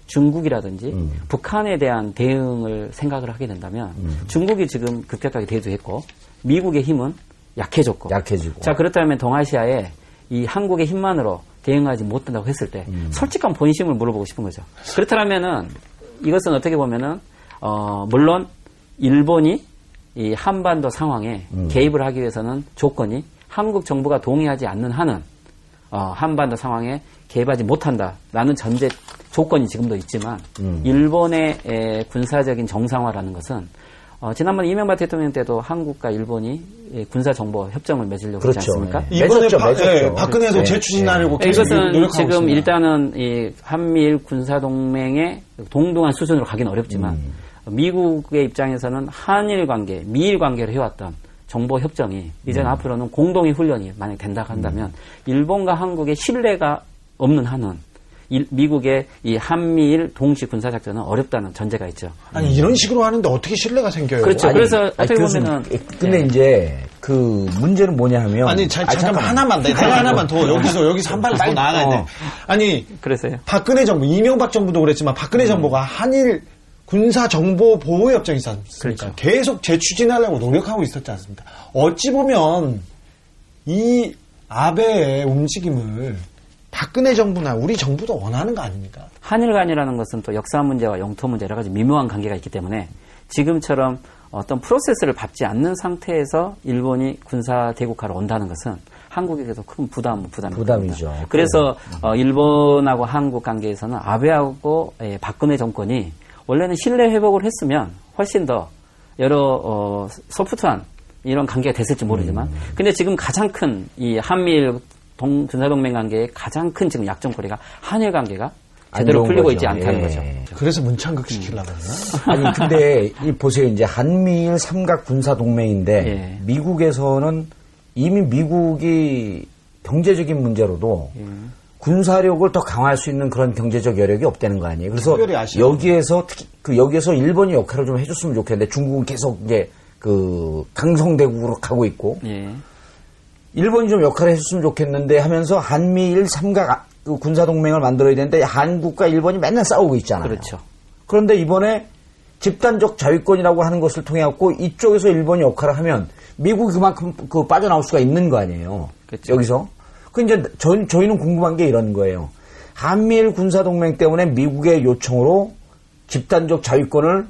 중국이라든지 북한에 대한 대응을 생각을 하게 된다면 중국이 지금 급격하게 대두했고 미국의 힘은 약해졌고 약해지고. 자 그렇다면 동아시아에 이 한국의 힘만으로 대응하지 못한다고 했을 때 솔직한 본심을 물어보고 싶은 거죠. 그렇다면은 이것은 어떻게 보면은 어 물론 일본이 이 한반도 상황에 음. 개입을 하기 위해서는 조건이 한국 정부가 동의하지 않는 한은 어, 한반도 상황에 개입하지 못한다라는 전제 조건이 지금도 있지만 음. 일본의 에, 군사적인 정상화라는 것은 어, 지난번 이명박 대통령 때도 한국과 일본이 예, 군사 정보 협정을 맺으려고 그렇죠. 하지 않습니까? 예. 이번에 맺었죠, 박- 맺었죠. 예, 박근혜도 네. 재추진하려고 네, 이것은 지금 있습니다. 일단은 이 한미일 군사 동맹의 동등한 수준으로 가기는 어렵지만 음. 미국의 입장에서는 한일 관계, 미일 관계를 해왔던 정보 협정이 이제 는 앞으로는 공동의 훈련이 만약 된다 한다면 일본과 한국의 신뢰가 없는 한은 일- 미국의 이 한미일 동시 군사 작전은 어렵다는 전제가 있죠. 아니 이런 식으로 하는데 어떻게 신뢰가 생겨요? 그렇죠. 아니, 그래서 어떻게 보면은 근데 네. 이제 그 문제는 뭐냐 하면 아니 자, 아, 잠깐만 하나만 내 내가 하나만 더 여기서 여기서 한 발 더 나가야 돼. 어. 아니 그래서요. 박근혜 정부 이명박 정부도 그랬지만 박근혜 음. 정부가 한일 군사 정보 보호 협정이 있지 않습니까? 그렇죠. 계속 재추진하려고 노력하고 있었지 않습니까? 어찌 보면 이 아베의 움직임을 박근혜 정부나 우리 정부도 원하는 거 아닙니까? 한일 간이라는 것은 또 역사 문제와 영토 문제 여러 가지 미묘한 관계가 있기 때문에 지금처럼 어떤 프로세스를 밟지 않는 상태에서 일본이 군사 대국화를 온다는 것은 한국에게도 큰 부담, 부담이 부담이죠. 그래서 어, 일본하고 한국 관계에서는 아베하고 예, 박근혜 정권이 원래는 신뢰 회복을 했으면 훨씬 더 여러 어, 소프트한 이런 관계가 됐을지 모르지만 근데 지금 가장 큰 이 한미일 동, 군사동맹 관계의 가장 큰 지금 약점거리가 한일 관계가 안 제대로 풀리고 거죠. 있지 않다는 예. 거죠. 그래서 문창극 시키려고 그러나? 아니 근데 이 보세요 이제 한미일 삼각 군사 동맹인데 예. 미국에서는 이미 미국이 경제적인 문제로도 예. 군사력을 더 강화할 수 있는 그런 경제적 여력이 없다는 거 아니에요. 그래서 여기에서 특히 그 여기에서 일본이 역할을 좀 해줬으면 좋겠는데 중국은 계속 이제 그 강성대국으로 가고 있고 예. 일본이 좀 역할을 해줬으면 좋겠는데 하면서 한미일 삼각 아- 그 군사 동맹을 만들어야 되는데 한국과 일본이 맨날 싸우고 있잖아요. 그렇죠. 그런데 이번에 집단적 자위권이라고 하는 것을 통해 갖고 이쪽에서 일본이 역할을 하면 미국이 그만큼 그 빠져나올 수가 있는 거 아니에요. 그렇죠. 여기서. 그 이제 저희, 저희는 궁금한 게 이런 거예요. 한미일 군사 동맹 때문에 미국의 요청으로 집단적 자위권을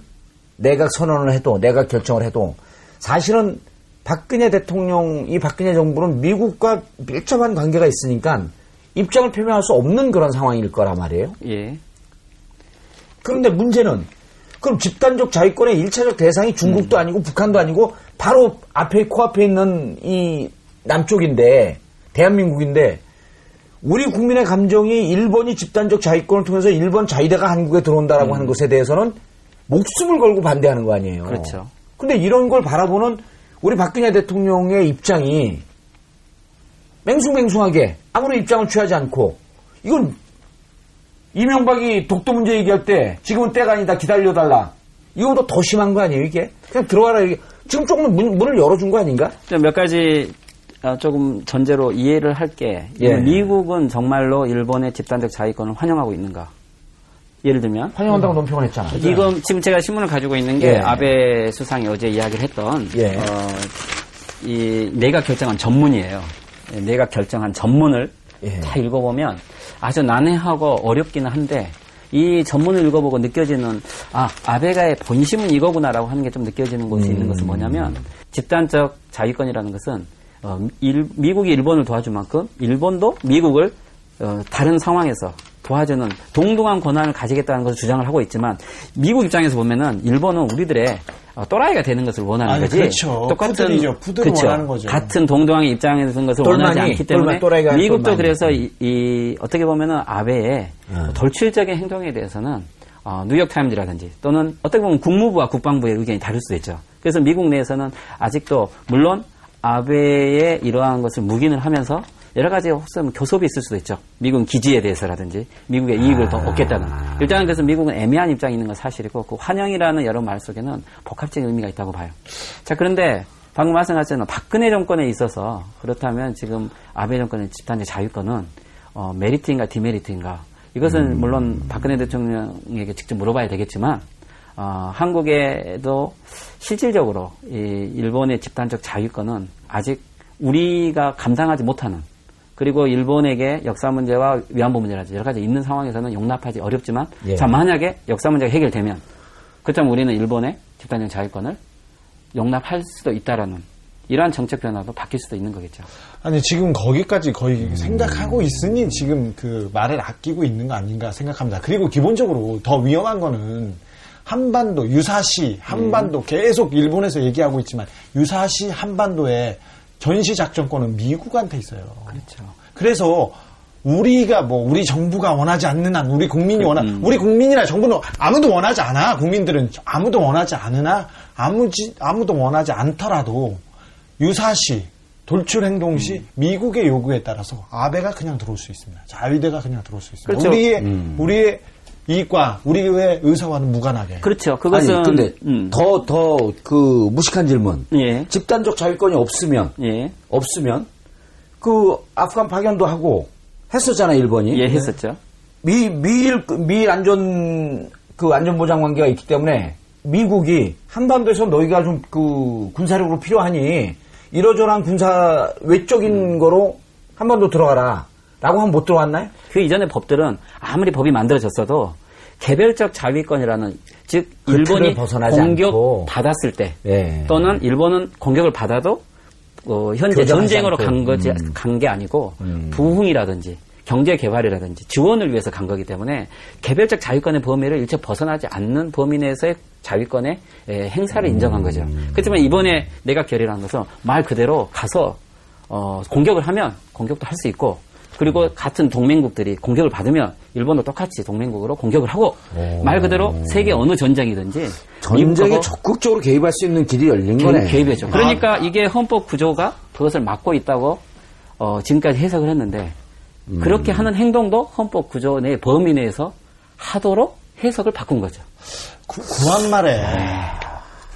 내각 선언을 해도 내각 결정을 해도 사실은 박근혜 대통령 이 박근혜 정부는 미국과 밀접한 관계가 있으니까 입장을 표명할 수 없는 그런 상황일 거란 말이에요. 예. 그런데 문제는 그럼 집단적 자위권의 일차적 대상이 중국도 아니고 북한도 아니고 바로 앞에 코앞에 있는 이 남쪽인데 대한민국인데 우리 국민의 감정이 일본이 집단적 자위권을 통해서 일본 자위대가 한국에 들어온다라고 하는 것에 대해서는 목숨을 걸고 반대하는 거 아니에요. 그렇죠. 근데 이런 걸 바라보는 우리 박근혜 대통령의 입장이 맹숭맹숭하게 아무런 입장을 취하지 않고 이건 이명박이 독도 문제 얘기할 때 지금은 때가 아니다 기다려달라 이거보다 더 심한 거 아니에요 이게 그냥 들어와라 이게 지금 조금 문, 문을 열어준 거 아닌가 좀몇 가지 어, 조금 전제로 이해를 할게. 예. 미국은 정말로 일본의 집단적 자위권을 환영하고 있는가? 예를 들면 환영한다고 너무 표현했잖아 이건 지금 제가 신문을 가지고 있는 게 예. 아베 수상이 어제 이야기를 했던 예. 어, 이 내가 결정한 전문이에요. 예, 내가 결정한 전문을 예. 다 읽어보면 아주 난해하고 어렵기는 한데 이 전문을 읽어보고 느껴지는 아 아베가의 본심은 이거구나라고 하는 게 좀 느껴지는 곳이 있는 것은 뭐냐면 집단적 자위권이라는 것은 어, 일- 미국이 일본을 도와준 만큼 일본도 미국을 어, 다른 상황에서 도와주는 동등한 권한을 가지겠다는 것을 주장을 하고 있지만 미국 입장에서 보면은 일본은 우리들의 어, 또라이가 되는 것을 원하는 아니, 거지. 그렇죠. 푸들이죠. 푸들을 원하는 거죠. 같은 동등한 입장에 서 것을 똘마니, 원하지 않기 때문에 아니라 미국도 똘마니. 그래서 이, 이 어떻게 보면은 아베의 네. 돌출적인 행동에 대해서는 어, 뉴욕 타임즈라든지 또는 어떻게 보면 국무부와 국방부의 의견이 다를 수도 있죠. 그래서 미국 내에서는 아직도 물론 아베의 이러한 것을 묵인을 하면서 여러 가지 혹시 뭐 교섭이 있을 수도 있죠. 미국 기지에 대해서라든지 미국의 이익을 더 얻겠다는. 일단은 그래서 미국은 애매한 입장이 있는 건 사실이고 그 환영이라는 여러 말 속에는 복합적인 의미가 있다고 봐요. 자 그런데 방금 말씀하셨잖아요. 박근혜 정권에 있어서 그렇다면 지금 아베 정권의 집단적 자유권은 어, 메리트인가 디메리트인가 이것은 물론 박근혜 대통령에게 직접 물어봐야 되겠지만 어, 한국에도 실질적으로 이 일본의 집단적 자유권은 아직 우리가 감당하지 못하는 그리고 일본에게 역사 문제와 위안부 문제라든지 여러 가지 있는 상황에서는 용납하지 어렵지만 예. 자 만약에 역사 문제가 해결되면 그렇다면 우리는 일본의 집단적 자위권을 용납할 수도 있다라는 이러한 정책 변화도 바뀔 수도 있는 거겠죠. 아니 지금 거기까지 거의 음. 생각하고 있으니 지금 그 말을 아끼고 있는 거 아닌가 생각합니다. 그리고 기본적으로 더 위험한 거는 한반도 유사시 한반도 계속 일본에서 얘기하고 있지만 유사시 한반도에 전시 작전권은 미국한테 있어요. 그렇죠. 그래서 우리가 뭐 우리 정부가 원하지 않는 한 우리 국민이 원하 음. 우리 국민이나 정부는 아무도 원하지 않아 국민들은 아무도 원하지 않으나 아무지 아무도 원하지 않더라도 유사시 돌출 행동 시 음. 미국의 요구에 따라서 아베가 그냥 들어올 수 있습니다. 자위대가 그냥 들어올 수 있습니다. 그렇죠. 우리의 우리의 이익과 우리의 의사와는 무관하게. 그렇죠. 그것은 아니 근데 음. 더더 그 무식한 질문. 예. 집단적 자위권이 없으면 예. 없으면 그 아프간 파견도 하고 했었잖아 일본이. 예, 했었죠. 미 미일 미일 안전 그 안전보장 관계가 있기 때문에 미국이 한반도에서 너희가 좀 그 군사력으로 필요하니 이러저러한 군사 외적인 거로 한반도 들어가라. 라고 하면 못 들어왔나요? 그 이전의 법들은 아무리 법이 만들어졌어도 개별적 자위권이라는 즉 그 일본이 공격. 받았을 때 예. 또는 일본은 공격을 받아도 어, 현재 전쟁으로. 간 거지 음. 간게 아니고 부흥이라든지 경제 개발이라든지 지원을 위해서 간 거기 때문에 개별적 자위권의 범위를 일체 벗어나지 않는 범위 내에서의 자위권의 에, 행사를 인정한 거죠. 음. 그렇지만 이번에 내각 결의라는 것은 말 그대로 가서 어, 공격을 하면 공격도 할 수 있고 그리고 같은 동맹국들이 공격을 받으면 일본도 똑같이 동맹국으로 공격을 하고 말 그대로 세계 어느 전쟁이든지 전쟁에 적극적으로 개입할 수 있는 길이 열린 거네. 개입이죠. 그러니까 이게 헌법 구조가 그것을 막고 있다고 어, 지금까지 해석을 했는데 그렇게 하는 행동도 헌법 구조 내 범위 내에서 하도록 해석을 바꾼 거죠. 구, 구한 말에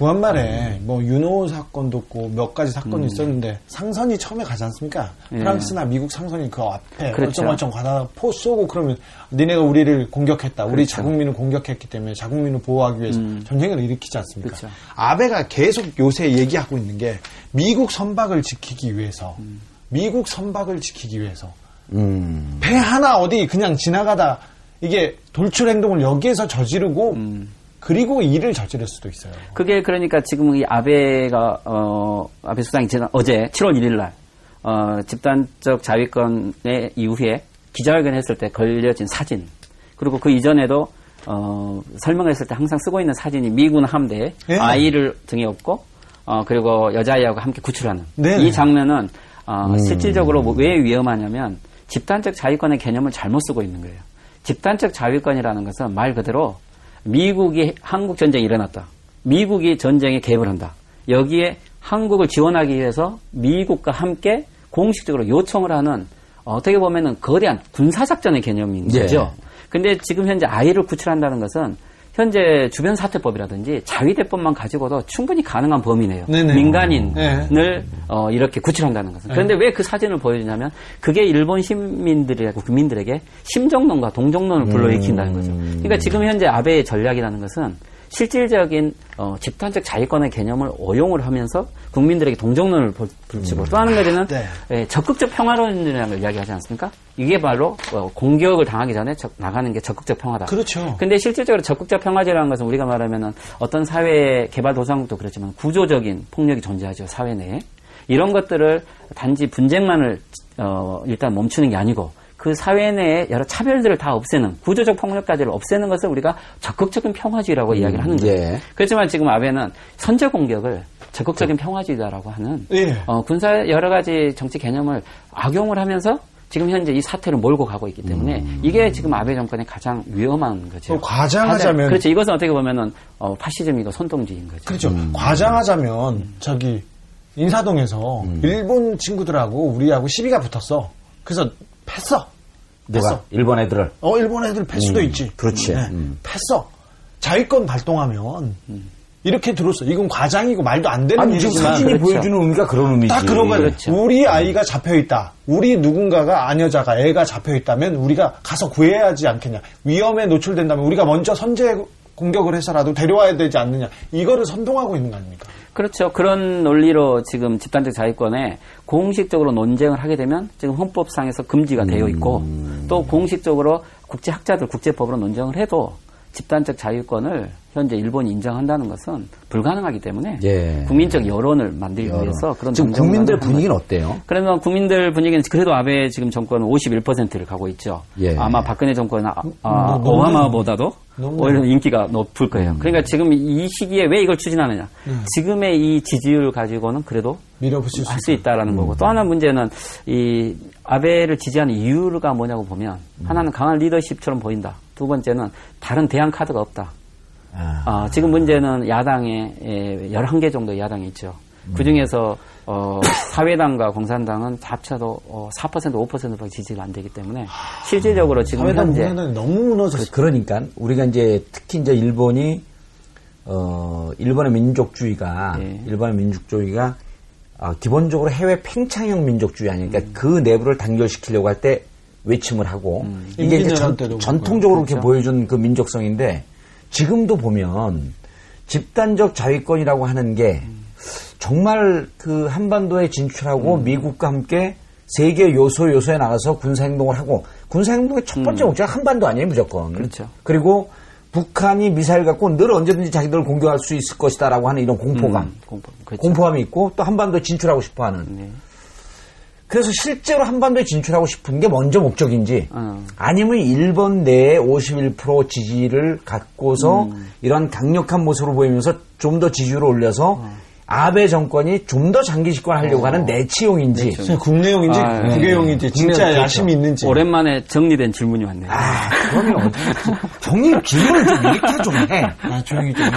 구한말에 뭐 윤호 사건도 있고 몇 가지 사건이 있었는데 상선이 처음에 가지 않습니까? 예. 프랑스나 미국 상선이 그 앞에 그렇죠. 얼쩡얼쩡 가다 포 쏘고 그러면 니네가 우리를 공격했다. 우리 그렇죠. 자국민을 공격했기 때문에 자국민을 보호하기 위해서 전쟁을 일으키지 않습니까? 음. 그렇죠. 아베가 계속 요새 얘기하고 있는 게 미국 선박을 지키기 위해서 음. 미국 선박을 지키기 위해서 음. 배 하나 어디 그냥 지나가다 이게 돌출 행동을 여기에서 저지르고 음. 그리고 일을 저지를 수도 있어요. 그게 그러니까 지금 이 아베가 어 아베 수상이 지난 어제 7월 1일 날 어, 집단적 자위권의 이후에 기자회견 했을 때 걸려진 사진 그리고 그 이전에도 어, 설명했을 때 항상 쓰고 있는 사진이 미군 함대에 예. 아이를 등에 업고 어, 그리고 여자아이하고 함께 구출하는 네네. 이 장면은 어, 실질적으로 뭐 왜 위험하냐면 집단적 자위권의 개념을 잘못 쓰고 있는 거예요. 집단적 자위권이라는 것은 말 그대로 미국이 한국 전쟁이 일어났다. 미국이 전쟁에 개입을 한다. 여기에 한국을 지원하기 위해서 미국과 함께 공식적으로 요청을 하는 어떻게 보면은 거대한 군사작전의 개념인 예. 거죠. 근데 지금 현재 아이를 구출한다는 것은 현재 주변 사태법이라든지 자위대법만 가지고도 충분히 가능한 범위네요. 네네. 민간인을 네. 어, 이렇게 구출한다는 것은. 그런데 왜그 사진을 보여주냐면 그게 일본 시민들이고 국민들에게 심정론과 동정론을 불러일으킨다는 거죠. 그러니까 지금 현재 아베의 전략이라는 것은 실질적인 어, 집단적 자위권의 개념을 오용을 하면서 국민들에게 동정론을 불- 불치고 또 하는 가지는 네. 예, 적극적 평화론이라는 걸 이야기하지 않습니까? 이게 바로 어, 공격을 당하기 전에 적- 나가는 게 적극적 평화다. 그렇죠. 근데 실질적으로 적극적 평화제라는 것은 우리가 말하면은 어떤 사회 개발 도상국도 그렇지만 구조적인 폭력이 존재하죠 사회 내에 이런 것들을 단지 분쟁만을 어, 일단 멈추는 게 아니고 그 사회 내에 여러 차별들을 다 없애는 구조적 폭력까지를 없애는 것을 우리가 적극적인 평화주의라고 이야기를 하는 거예요. 예. 그렇지만 지금 아베는 선제 공격을 적극적인 평화주의다라고 하는 예. 어, 군사 여러 가지 정치 개념을 악용을 하면서 지금 현재 이 사태를 몰고 가고 있기 때문에 이게 지금 아베 정권의 가장 위험한 거죠. 또 과장하자면- 가장- 그렇죠. 이것은 어떻게 보면은 어, 파시즘이고 손동지인 거죠. 그렇죠. 과장하자면 저기 인사동에서 일본 친구들하고 우리하고 시비가 붙었어. 그래서 패어. 패어. 일본 애들을 어 일본 애들 패 수도 있지. 그렇지. 네. 음. 패어. 자위권 발동하면 이렇게 들었어. 이건 과장이고 말도 안 되는 아니 지금 일이지만 사진이 그렇죠. 보여주는 의미가 그런 의미지. 딱 그런 거예요. 그렇죠. 우리 아이가 잡혀 있다. 우리 누군가가 아녀자가 애가 잡혀 있다면 우리가 가서 구해야 하지 않겠냐. 위험에 노출된다면 우리가 먼저 선제 공격을 해서라도 데려와야 되지 않느냐. 이거를 선동하고 있는 거 아닙니까? 그렇죠. 그런 논리로 지금 집단적 자위권에 공식적으로 논쟁을 하게 되면 지금 헌법상에서 금지가 되어 있고 또 공식적으로 국제학자들 국제법으로 논쟁을 해도 집단적 자유권을 현재 일본이 인정한다는 것은 불가능하기 때문에 예. 국민적 여론을 만들기 여론. 위해서 그런 지금 국민들 한 분위기는. 어때요? 그러면 국민들 분위기는 그래도 아베 지금 정권은 51%를 가고 있죠. 예. 아마 박근혜 정권은 아, 아, 너무 오바마보다도 너무 오히려 인기가 높을 거예요. 그러니까 지금 이 시기에 왜 이걸 추진하느냐? 지금의 이 지지율 가지고는 그래도 밀어붙일 수할수 있다라는 거고 또 하나 문제는 이 아베를 지지하는 이유가 뭐냐고 보면 하나는 강한 리더십처럼 보인다. 두 번째는 다른 대안 카드가 없다. 아. 아, 지금 문제는 야당에 에, 11개 정도 야당이 있죠. 그 중에서 어, 사회당과 공산당은 합쳐도 어, 4% 5%밖에 지지가 안 되기 때문에 실질적으로 지금 사회당 현재 공산당이 너무 무너졌어. 그, 러니까 우리가 이제 특히 이제 일본이 어 일본의 민족주의가 예. 일본의 민족주의가 아, 기본적으로 해외 팽창형 민족주의 아니니까 그 내부를 단결시키려고 할 때 외침을 하고 이게 이제 전, 때도 전통적으로 이렇게 그렇죠. 보여준 그 민족성인데 지금도 보면 집단적 자위권이라고 하는 게 정말 그 한반도에 진출하고 음. 미국과 함께 세계 요소 요소에 나가서 군사 행동을 하고 군사 행동의 첫 번째 목적은 한반도 아니에요 무조건. 음. 그렇죠. 그리고 북한이 미사일 갖고 늘 언제든지 자기들을 공격할 수 있을 것이다라고 하는 이런 공포감, 음, 공포, 그렇죠. 공포감이 있고 또 한반도에 진출하고 싶어하는. 네. 그래서 실제로 한반도에 진출하고 싶은 게 먼저 목적인지 어. 아니면 일본 내에 51% 지지를 갖고서 음. 이런 강력한 모습으로 보이면서 좀 더 지지율을 올려서 어. 아베 정권이 좀 더 장기 집권하려고 하는 내치용인지 그냥 국내용인지 아, 네. 국외용인지 진짜 국내용 야심이 있는지. 오랜만에 정리된 질문이 왔네요. 아 그러면 어디 정리 질문을 좀 이렇게 좀 해. 아, 조용히 좀. 해.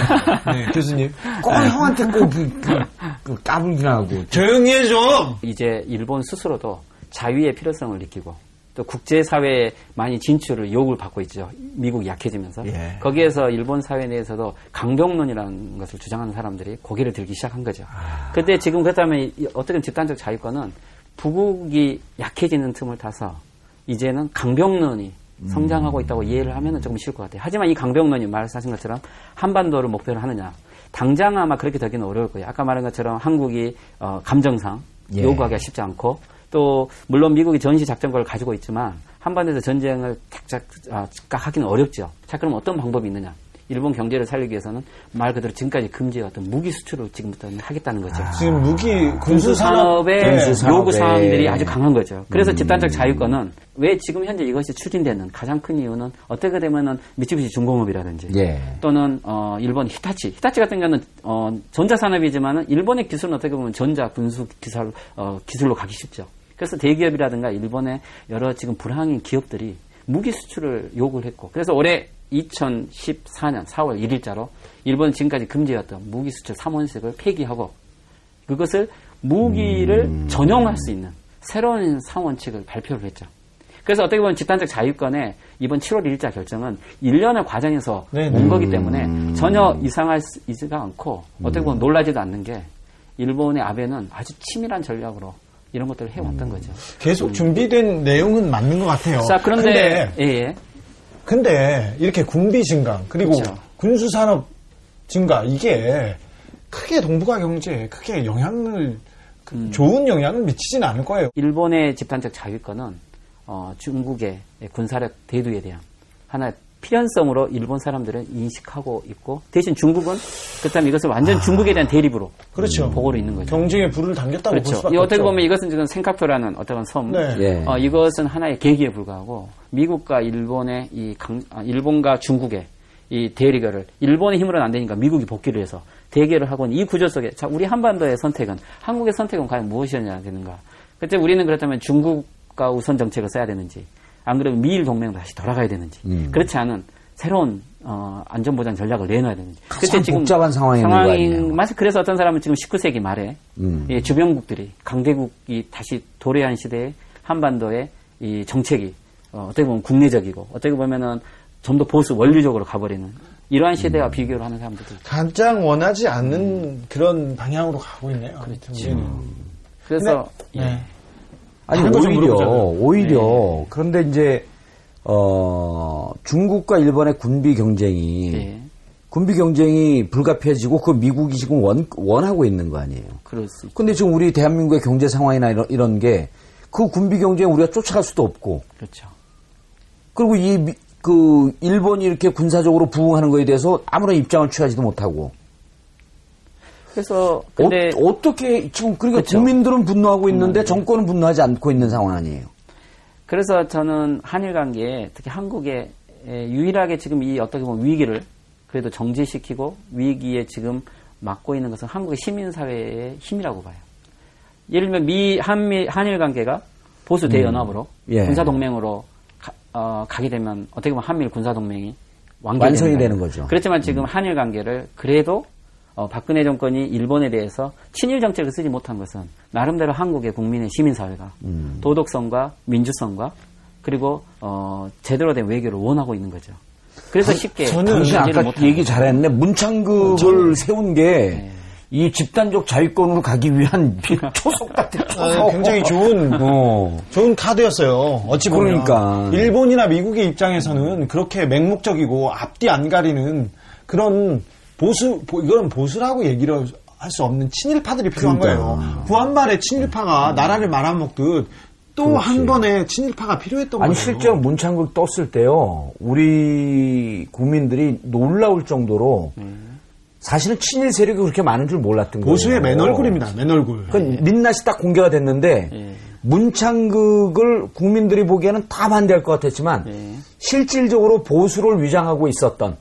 네, 교수님. 꼭 형한테 꼭 그, 그, 그 까불기나 하고. 조용히 해 좀. 이제 일본 스스로도 자유의 필요성을 느끼고 또 국제사회에 많이 진출을 요구를 받고 있죠. 미국이 약해지면서. 예. 거기에서 일본 사회 내에서도 강병론이라는 것을 주장하는 사람들이 고개를 들기 시작한 거죠. 아. 근데 지금 그렇다면 이 어떻게 집단적 자유권은 부국이 약해지는 틈을 타서 이제는 강병론이 성장하고 있다고 이해를 하면 조금 쉬울 것 같아요. 하지만 이 강병론이 말씀하신 것처럼 한반도를 목표로 하느냐. 당장 아마 그렇게 되기는 어려울 거예요. 아까 말한 것처럼 한국이 어, 감정상 예. 요구하기가 쉽지 않고 또 물론 미국이 전시 작전권을 가지고 있지만 한반도에서 전쟁을 탁 아, 하기는 어렵죠. 자 그럼 어떤 방법이 있느냐? 일본 경제를 살리기 위해서는 말 그대로 지금까지 금지해왔던 무기 수출을 지금부터는 하겠다는 거죠. 지금 무기 군수 산업 산업의 군수 산업에. 요구 사항들이 아주 강한 거죠. 그래서 집단적 자유권은 왜 지금 현재 이것이 추진되는 가장 큰 이유는 어떻게 되면은 미쓰비시 중공업이라든지 예. 또는 어, 일본 히타치, 히타치 같은 경우는 어, 전자 산업이지만은 일본의 기술은 어떻게 보면 전자 군수 기술 어, 기술로 가기 쉽죠. 그래서 대기업이라든가 일본의 여러 지금 불황인 기업들이 무기 수출을 요구를 했고 그래서 올해 2014년 4월 1일자로 일본 지금까지 금지해왔던 무기 수출 3원색을 폐기하고 그것을 무기를 전용할 수 있는 새로운 상원칙을 발표를 했죠. 그래서 어떻게 보면 집단적 자유권의 이번 7월 1일자 결정은 1년의 과정에서 네, 온 네. 거기 때문에 전혀 이상하지가 않고 어떻게 보면 놀라지도 않는 게 일본의 아베는 아주 치밀한 전략으로 이런 것들을 해왔던 거죠. 계속 준비된 내용은 맞는 것 같아요. 자, 그런데, 근데, 예, 예. 근데 이렇게 군비 증강 그리고 그렇죠. 군수 산업 증가 이게 크게 동북아 경제에 크게 영향을 그 음. 좋은 영향을 미치진 않을 거예요. 일본의 집단적 자유권은 어, 중국의 군사력 대두에 대한 하나의 필연성으로 일본 사람들은 인식하고 있고 대신 중국은 그렇다면 이것을 완전 중국에 대한 대립으로 그렇죠. 보고로 있는 거죠. 경쟁에 불을 당겼다고 볼 그렇죠. 어떻게 없죠. 보면 이것은 지금 생카표라는 어떤 섬, 네. 예. 어, 이것은 하나의 계기에 불과하고 미국과 일본의 이 강, 아, 일본과 중국의 이 대리결을 일본의 힘으로는 안 되니까 미국이 복귀를 해서 대결을 하고 있는 이 구조 속에 자 우리 한반도의 선택은 한국의 선택은 과연 무엇이어야 되는가? 그때 우리는 그렇다면 중국과 우선 정책을 써야 되는지 안 그러면 미일 동맹으로 다시 돌아가야 되는지 음. 그렇지 않은 새로운 어, 안전보장 전략을 내놔야 되는지 가장 복잡한 상황에 있는 거 아니에요. 맞아. 그래서 어떤 사람은 지금 19세기 말에 음. 이 주변국들이 강대국이 다시 도래한 시대에 한반도의 이 정책이 어, 떻게 보면 국내적이고 어떻게 보면은 좀 더 보수 원리적으로 가버리는 이러한 음. 시대와 비교를 하는 사람들도. 가장 원하지 않는 그런 방향으로 가고 있네요. 그렇죠. 우리는. 그래서 네. 예. 아니 오히려. 오히려 네. 그런데 이제 어 중국과 일본의 군비 경쟁이 예. 군비 경쟁이 불가피해지고 그 미국이 지금 원 원하고 있는 거 아니에요. 있죠. 근데 지금 우리 대한민국의 경제 상황이나 이런, 이런 게 그 군비 경쟁 우리가 쫓아갈 수도 없고 그렇죠. 그리고 이 미- 그 일본이 이렇게 군사적으로 부흥하는 거에 대해서 아무런 입장을 취하지도 못하고 그래서 근데 어, 떻게 지금 그러니까 그쵸. 국민들은 분노하고 있는데 정권은 분노하지 않고 있는 상황 아니에요. 그래서 저는 한일 관계에 특히 한국에 에, 유일하게 지금 이 어떻게 보면 위기를 그래도 정지시키고 위기에 지금 막고 있는 것은 한국의 시민사회의 힘이라고 봐요. 예를 들면 미 한미 한일 관계가 보수 대연합으로 예. 군사 동맹으로 가, 어, 가게 되면 어떻게 보면 한미일 군사 동맹이 완성이 되는 거죠. 그렇지만 지금 한일 관계를 그래도 어, 박근혜 정권이 일본에 대해서 친일 정책을 쓰지 못한 것은 나름대로 한국의 국민의 시민사회가 음. 도덕성과 민주성과 그리고 어, 제대로 된 외교를 원하고 있는 거죠. 그래서 쉽게 저는 정리를 아까 얘기 거죠. 잘했네. 문창극을 세운 게이 집단적 자위권으로 가기 위한 초석 같은 아, 초석. 굉장히 좋은 어. 좋은 카드였어요. 어찌 보면 그러니까. 일본이나 미국의 입장에서는 그렇게 맹목적이고 앞뒤 안 가리는 그런 보수 보- 이건 보수라고 얘기를 할 수 없는 친일파들이 필요한 그러니까요. 거예요. 구한말에 친일파가 나라를 말아먹듯 또 한 번에 친일파가 필요했던 아니 거예요. 실제로 문창극 떴을 때요. 우리 국민들이 놀라울 정도로 사실은 친일 세력이 그렇게 많은 줄 몰랐던 거예요. 보수의 맨 얼굴입니다. 맨 얼굴. 그 민낯이 딱 공개가 됐는데 예. 문창극을 국민들이 보기에는 다 반대할 것 같았지만 예. 실질적으로 보수를 위장하고 있었던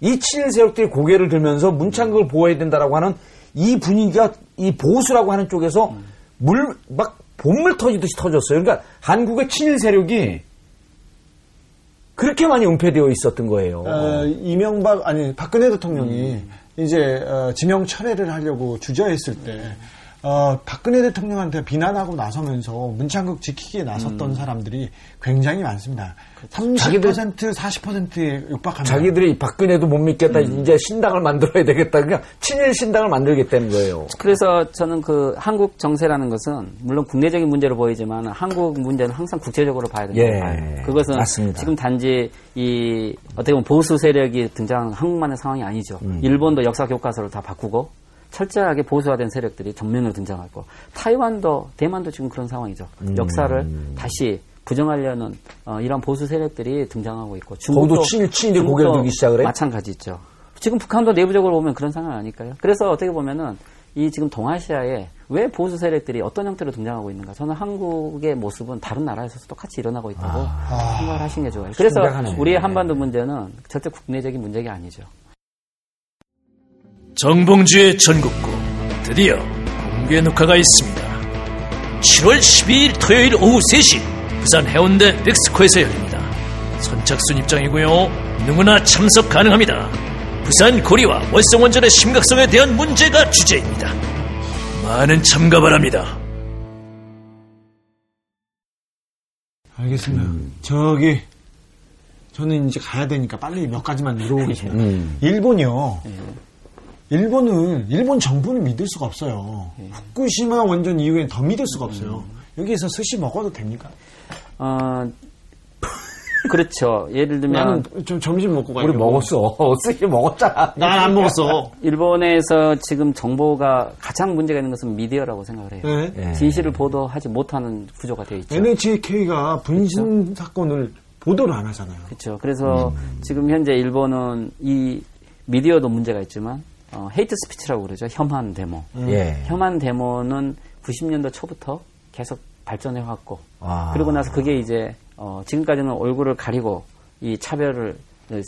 이 친일 세력들이 고개를 들면서 문창극을 보호해야 된다라고 하는 이 분위기가 이 보수라고 하는 쪽에서 물막 본물 터지듯이 터졌어요. 그러니까 한국의 친일 세력이 그렇게 많이 은폐되어 있었던 거예요. 어, 이명박 아니 박근혜 대통령이 이제 어, 지명 철회를 하려고 주저했을 때 어, 박근혜 대통령한테 비난하고 나서면서 문창극 지키기에 나섰던 사람들이 굉장히 많습니다. 30% 40%에 육박합니다. 자기들이 박근혜도 못 믿겠다. 이제 신당을 만들어야 되겠다. 그러니까 친일 신당을 만들겠다는 거예요. 그래서 저는 그 한국 정세라는 것은 물론 국내적인 문제로 보이지만 한국 문제는 항상 국제적으로 봐야 된다고 예. 그것은 맞습니다. 지금 단지 이 어떻게 보면 보수 세력이 등장한 한국만의 상황이 아니죠. 음. 일본도 역사 교과서를 다 바꾸고 철저하게 보수화된 세력들이 전면으로 등장하고 타이완도 대만도 지금 그런 상황이죠. 음. 역사를 다시 부정하려는 어, 이런 보수 세력들이 등장하고 있고 중국도 친일, 친일이 고개를 들기 시작을 해? 마찬가지 있죠. 지금 북한도 내부적으로 보면 그런 상황 아닐까요? 그래서 어떻게 보면은 이 지금 동아시아에 왜 보수 세력들이 어떤 형태로 등장하고 있는가? 저는 한국의 모습은 다른 나라에서도 똑같이 일어나고 있다고 생각을 하시는 게 좋아요. 그래서 심각하네. 우리의 한반도 문제는 절대 국내적인 문제가 아니죠. 정봉주의 전국구 드디어 공개 녹화가 있습니다. 7월 12일 토요일 오후 3시 부산 해운대 넥스코에서 열립니다. 선착순 입장이고요. 누구나 참석 가능합니다. 부산 고리와 월성원전의 심각성에 대한 문제가 주제입니다. 많은 참가 바랍니다. 알겠습니다. 저기 저는 이제 가야 되니까 빨리 몇 가지만 물어보겠습니다. 음. 일본이요. 일본은 일본 정부는 믿을 수가 없어요. 후쿠시마 원전 이후엔 더 믿을 수가 없어요. 여기에서 스시 먹어도 됩니까? 어, 그렇죠. 예를 들면 나는 좀 점심 먹고 가요. 우리 먹었어. 스시 먹었잖아. 난 안 먹었어. 일본에서 지금 정보가 가장 문제가 있는 것은 미디어라고 생각을 해요. 네. 예. 진실을 보도하지 못하는 구조가 되어 있죠. NHK가 분신 사건을 보도를 안 하잖아요. 그렇죠. 그래서 음. 지금 현재 일본은 이 미디어도 문제가 있지만 어, hate speech라고 그러죠. 혐한 데모. 예. 혐한 데모는 90년대 초부터 계속 발전해 왔고 아. 그리고 나서 그게 이제 어, 지금까지는 얼굴을 가리고 이 차별을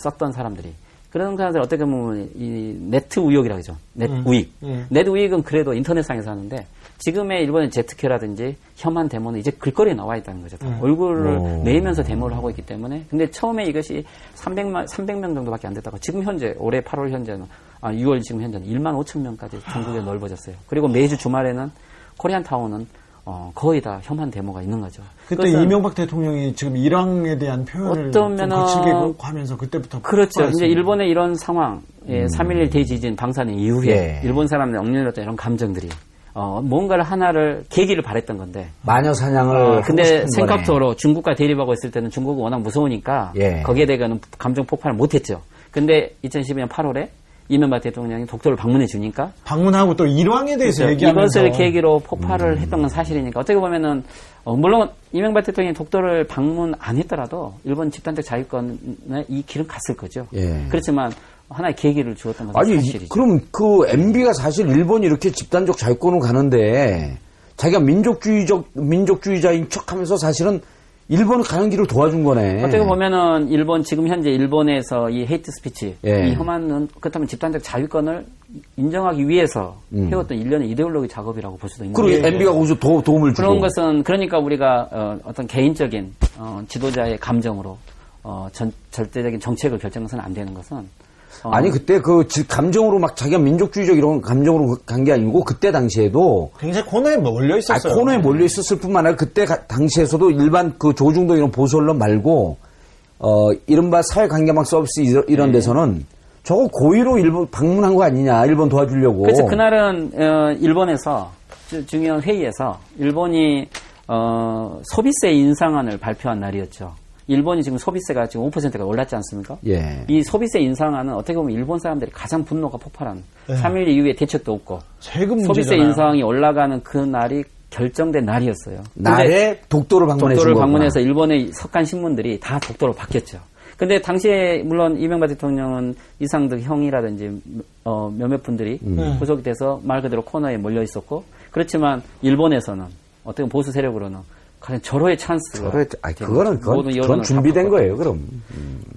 썼던 사람들이 그런 사람들 어떻게 보면 이 net 우익이라고 하죠. net 우익. 음. net 우익은 그래도 인터넷상에서 하는데 지금의 일본의 제트케라든지 혐한 데모는 이제 글거리에 나와 있다는 거죠. 다 얼굴을 오. 내면서 데모를 하고 있기 때문에 근데 처음에 이것이 300만 300명 정도밖에 안 됐다고 지금 현재 올해 8월 현재는 아 6월 지금 현재는 1만 5천 명까지 전국에 넓어졌어요. 그리고 매주 주말에는 코리안 타운은 어, 거의 다 혐한 데모가 있는 거죠. 그때 이명박 대통령이 지금 이란에 대한 표현을 좀 어떠면은- 거칠게 하면서 그때부터 그렇죠. 이제. 일본의 이런 상황, 예, 3.11 대지진 방사능 이후에 예. 일본 사람들 억눌렸던 이런 감정들이 어, 뭔가를 하나를 계기를 바랬던 건데 마녀 사냥을. 어, 근데. 생각토로 중국과 대립하고 있을 때는 중국은 워낙 무서우니까 예. 거기에 대해서는 감정 폭발을 못했죠. 근데 2012년 8월에 이명박 대통령이 독도를 방문해 주니까 방문하고 또 일왕에 대해서 그렇죠. 얘기하면서 이것을 계기로 폭발을 했던 건 사실이니까 어떻게 보면은 어, 물론 이명박 대통령이 독도를 방문 안 했더라도 일본 집단적 자유권에 이 길은 갔을 거죠. 예. 그렇지만 하나의 계기를 주었던 것은 아니 사실이죠. 그럼 그 MB가 사실 일본이 이렇게 집단적 자위권을 가는데 자기가 민족주의적 민족주의자인 척하면서 사실은 일본을 가는 길을 도와준 거네. 어떻게 보면은 일본 지금 현재 일본에서 이 hate speech, 예. 이 혐한은 그렇다면 집단적 자위권을 인정하기 위해서 음. 해왔던 일련의 이데올로기 작업이라고 볼 수도 있는 그리고 거죠. MB가 거기서 도, 도움을 주고 그런 것은 그러니까 우리가 어, 떤 개인적인 어, 지도자의 감정으로 어, 전, 절대적인 정책을 결정해서는 안 되는 것은 어, 아니 그때 그 지- 감정으로 막 자기가 민족주의적 이런 감정으로 간 게 아니고 그때 당시에도 굉장히 코너에 몰려 아, 있었어요. 코너에 몰려 있었을 뿐만 아니라 그때 가- 당시에서도 일반 그 조중동 이런 보수 언론 말고 어 이른바 사회관계망 서비스 이런, 이런 네. 데서는 저거 고의로 일본 방문한 거 아니냐 일본 도와주려고. 그래서 그날은 어, 일본에서 주- 중요한 회의에서 일본이 어, 소비세 인상안을 발표한 날이었죠. 일본이 지금 소비세가 지금 5%가 올랐지 않습니까? 예. 이 소비세 인상안은 어떻게 보면 일본 사람들이 가장 분노가 폭발한 3일 이후에 대책도 없고 세금 소비세. 인상이 올라가는 그 날이 결정된 날이었어요. 날에 독도를 방문해 준 독도를. 방문해서 일본의 석간 신문들이 다 독도로 바뀌었죠. 근데 당시에 물론 이명박 대통령은 이상득 형이라든지 어, 몇몇 분들이 음. 구속이 돼서 말 그대로 코너에 몰려 있었고 그렇지만 일본에서는 어떤 보수 세력으로는 가장 절호의 찬스가 그래, 아니, 된 그거는. 그건, 모든 그건 준비된 다 거예요. 그럼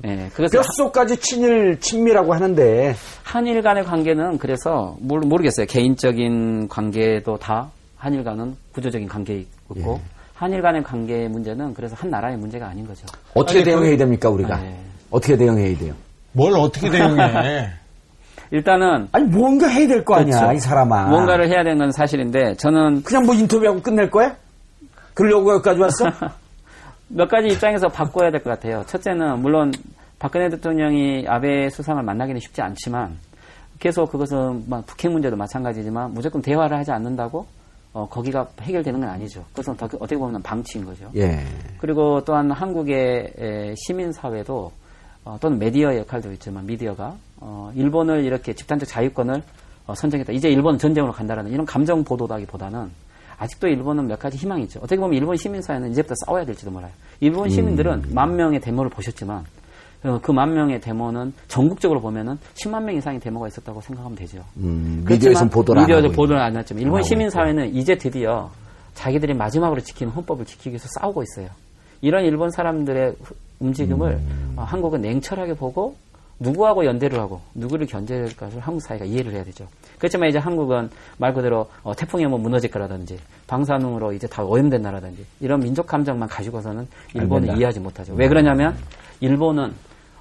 예, 그것을 뼛속까지 친일 친미라고 하는데 한일 간의 관계는 그래서 모르, 모르겠어요. 개인적인 관계도 다 한일 간은 구조적인 관계 있고 예. 한일 간의 관계 문제는 그래서 한 나라의 문제가 아닌 거죠. 어떻게 아니, 대응해야 됩니까 우리가? 아, 예. 어떻게 대응해야 돼요? 뭘 어떻게 대응해? 일단은 아니 뭔가 해야 될 거 아니야 그렇죠. 이 사람아. 뭔가를 해야 되는 건 사실인데 저는 그냥 뭐 인터뷰하고 끝낼 거야? 그러려고 여기까지 왔어? 몇 가지 입장에서 바꿔야 될 것 같아요. 첫째는 물론 박근혜 대통령이 아베 수상을 만나기는 쉽지 않지만 계속 그것은 뭐 북핵 문제도 마찬가지지만 무조건 대화를 하지 않는다고 어, 거기가 해결되는 건 아니죠. 그것은 더- 어떻게 보면 방치인 거죠. 예. 그리고 또한 한국의 에, 시민사회도 어, 또는 미디어 역할도 있지만 미디어가 어, 일본을 이렇게 집단적 자유권을 어, 선정했다. 이제 일본은 전쟁으로 간다라는 이런 감정 보도라기보다는 아직도 일본은 몇 가지 희망이 있죠. 어떻게 보면 일본 시민사회는 이제부터 싸워야 될지도 몰라요. 일본 시민들은 만 명의 데모를 보셨지만 어, 그만 명의 데모는 전국적으로 보면은 10만 명 이상의 데모가 있었다고 생각하면 되죠. 음, 그렇지만 미디어에서는 보도를 안 미디어에서 보도를 안 했지만 일본 하고 시민 사회는 이제 드디어 자기들이 마지막으로 지키는 헌법을 지키기 위해서 싸우고 있어요. 이런 일본 사람들의 후- 움직임을 음. 어, 한국은 냉철하게 보고 누구하고 연대를 하고 누구를 견제할까를 한국 사회가 이해를 해야 되죠. 그렇지만 이제 한국은 말 그대로 어, 태풍이 오면 무너질 거라든지 방사능으로 이제 다 오염된 나라든지 이런 민족 감정만 가지고서는 일본을. 이해하지 못하죠. 왜 그러냐면 일본은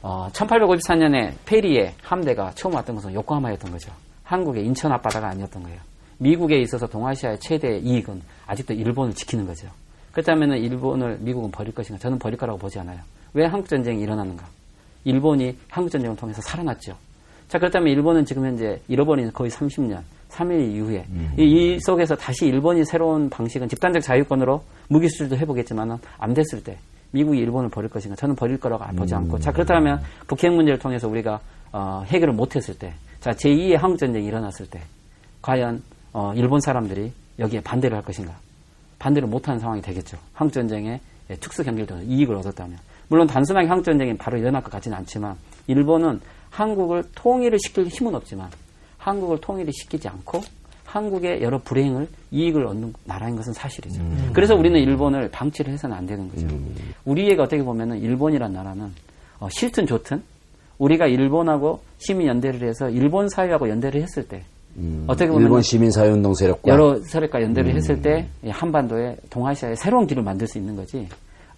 어, 1854년에 페리에 함대가 처음 왔던 것은 요코하마였던 거죠. 한국의 인천 앞바다가 아니었던 거예요. 미국에 있어서 동아시아의 최대 이익은 아직도 일본을 지키는 거죠. 그렇다면 일본을 미국은 버릴 것인가? 저는 버릴 거라고 보지 않아요. 왜 한국 전쟁이 일어나는가? 일본이 한국 전쟁을 통해서 살아났죠. 자 그렇다면 일본은 지금 현재 잃어버린 거의 30년, 3일 이후에 이, 이 속에서 다시 일본이 새로운 방식은 집단적 자유권으로 무기 수출도 해보겠지만은 안 됐을 때 미국이 일본을 버릴 것인가? 저는 버릴 거라고 보지 않고 자 그렇다면 북핵 문제를 통해서 우리가 어, 해결을 못했을 때, 자 제2의 한국 전쟁이 일어났을 때 과연 어, 일본 사람들이 여기에 반대를 할 것인가? 반대를 못하는 상황이 되겠죠. 한국 전쟁에 예, 특수 경기를 통해서 이익을 얻었다면. 물론 단순하게 한국 전쟁이 바로 일어날 것 같지는 않지만 일본은 한국을 통일을 시킬 힘은 없지만 한국을 통일을 시키지 않고 한국의 여러 불행을 이익을 얻는 나라인 것은 사실이죠. 그래서 우리는 일본을 방치를 해서는 안 되는 거죠. 우리에게 어떻게 보면은 일본이란 나라는 어, 싫든 좋든 우리가 일본하고 시민 연대를 해서 일본 사회하고 연대를 했을 때 어떻게 보면 음, 일본 시민 사회운동 세력과 여러 세력과 연대를 했을 때이 한반도에 동아시아에 새로운 길을 만들 수 있는 거지.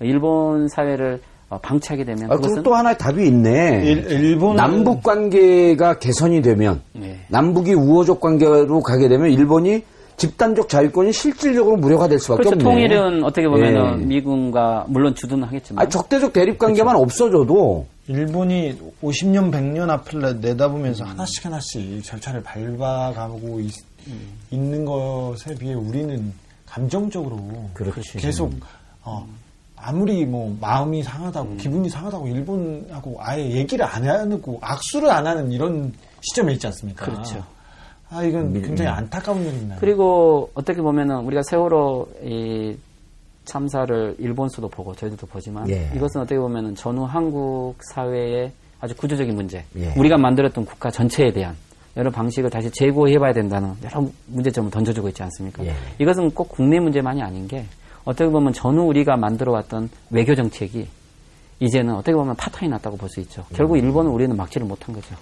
일본 사회를 어, 방치하게 되면 아, 그것은 그리고 또 하나의 답이 있네. 일, 일본은 남북 관계가 개선이 되면 네. 남북이 우호적 관계로 가게 되면 일본이 집단적 자유권이 실질적으로 무료가 될 수밖에 그렇죠. 없네. 통일은 어떻게 보면은 예. 미군과 물론 주둔 하겠지만 아, 적대적 대립 관계만 그렇죠. 없어져도 일본이 50년, 100년 앞을 내다보면서 하나씩 하나씩 절차를 밟아가고 있, 는 것에 비해 우리는 감정적으로 그렇지. 계속 어, 아무리 뭐 마음이 상하다고 음. 기분이 상하다고 일본하고 아예 얘기를 안 하고 악수를 안 하는 이런 시점에 있지 않습니까? 그렇죠. 아 이건 굉장히 안타까운 일입니다. 그리고 어떻게 보면은 우리가 세월호 이 참사를 일본수도 보고 저희들도 보지만 예. 이것은 어떻게 보면은 전후 한국 사회의 아주 구조적인 문제, 예. 우리가 만들었던 국가 전체에 대한 여러 방식을 다시 재고해봐야 된다는 여러 문제점을 던져주고 있지 않습니까? 예. 이것은 꼭 국내 문제만이 아닌 게 어떻게 보면 전후 우리가 만들어 왔던 외교 정책이 이제는 어떻게 보면 파탄이 났다고 볼 수 있죠. 결국 일본은 우리는 막지를 못한 거죠.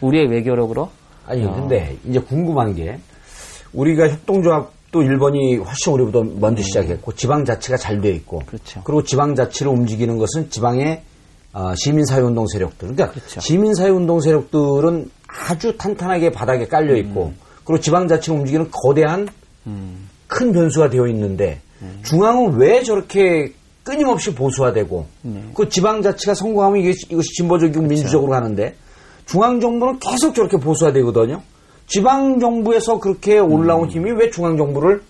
우리의 외교력으로 아니 어. 근데 이제 궁금한 게 우리가 협동조합도 일본이 훨씬 우리보다 먼저 시작했고 지방자치가 잘 돼 있고 그렇죠. 리고 지방자치를 움직이는 것은 지방의 어, 시민사회운동 세력들 그러니까 그렇죠. 시민사회운동 세력들은 아주 탄탄하게 바닥에 깔려 있고 그리고 지방자치를 움직이는 거대한 음. 큰 변수가 되어 있는데 중앙은 왜 저렇게 끊임없이 보수화되고 네. 그 지방자치가 성공하면 이게, 이것이 진보적이고 민주적으로 가는데 중앙정부는 계속 저렇게 보수화되거든요. 지방정부에서 그렇게 올라온 힘이 왜 중앙정부를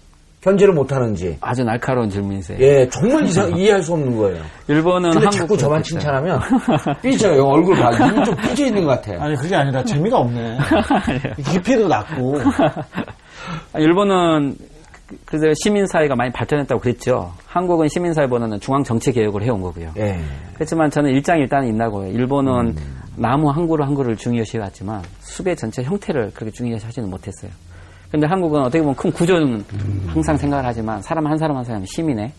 견제를 못하는지 아주 날카로운 질문이세요. 예 정말 이상, 이해할 수 없는 거예요. 일본은 근데 한국 자꾸 저만 그렇겠죠. 칭찬하면 삐져요. 얼굴 봐. 눈이 좀 삐져 있는 것 같아요. 아니 그게 아니라 재미가 없네. 깊이도 낮고 아, 일본은 그- 그래서 시민사회가 많이 발전했다고 그랬죠. 한국은 시민사회보다는 중앙정치개혁을 해온 거고요. 예. 그렇지만 저는 일장일단이 있나고요. 일본은 나무 한 그루 한 그루를 중요시 해왔지만 숲의 전체 형태를 그렇게 중요시 하지는 못했어요. 근데 한국은 어떻게 보면 큰 구조는 항상 생각을 하지만 사람 한 사람 한 사람 시민의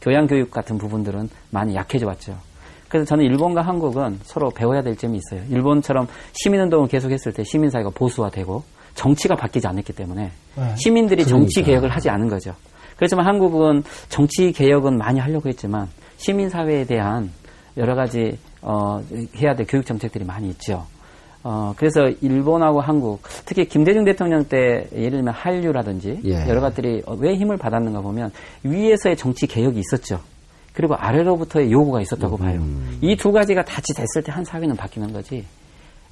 교양 교육 같은 부분들은 많이 약해져 왔죠. 그래서 저는 일본과 한국은 서로 배워야 될 점이 있어요. 일본처럼 시민운동을 계속했을 때 시민사회가 보수화되고 정치가 바뀌지 않았기 때문에 네. 시민들이 정치 개혁을 하지 않은 거죠. 그렇지만 한국은 정치 개혁은 많이 하려고 했지만 시민 사회에 대한 여러 가지 어, 해야 될 교육 정책들이 많이 있죠. 어, 그래서 일본하고 한국, 특히 김대중 대통령 때 예를 들면 한류라든지 예. 여러 것들이 어, 왜 힘을 받았는가 보면 위에서의 정치 개혁이 있었죠. 그리고 아래로부터의 요구가 있었다고 봐요. 이 두 가지가 같이 됐을 때 한 사회는 바뀌는 거지.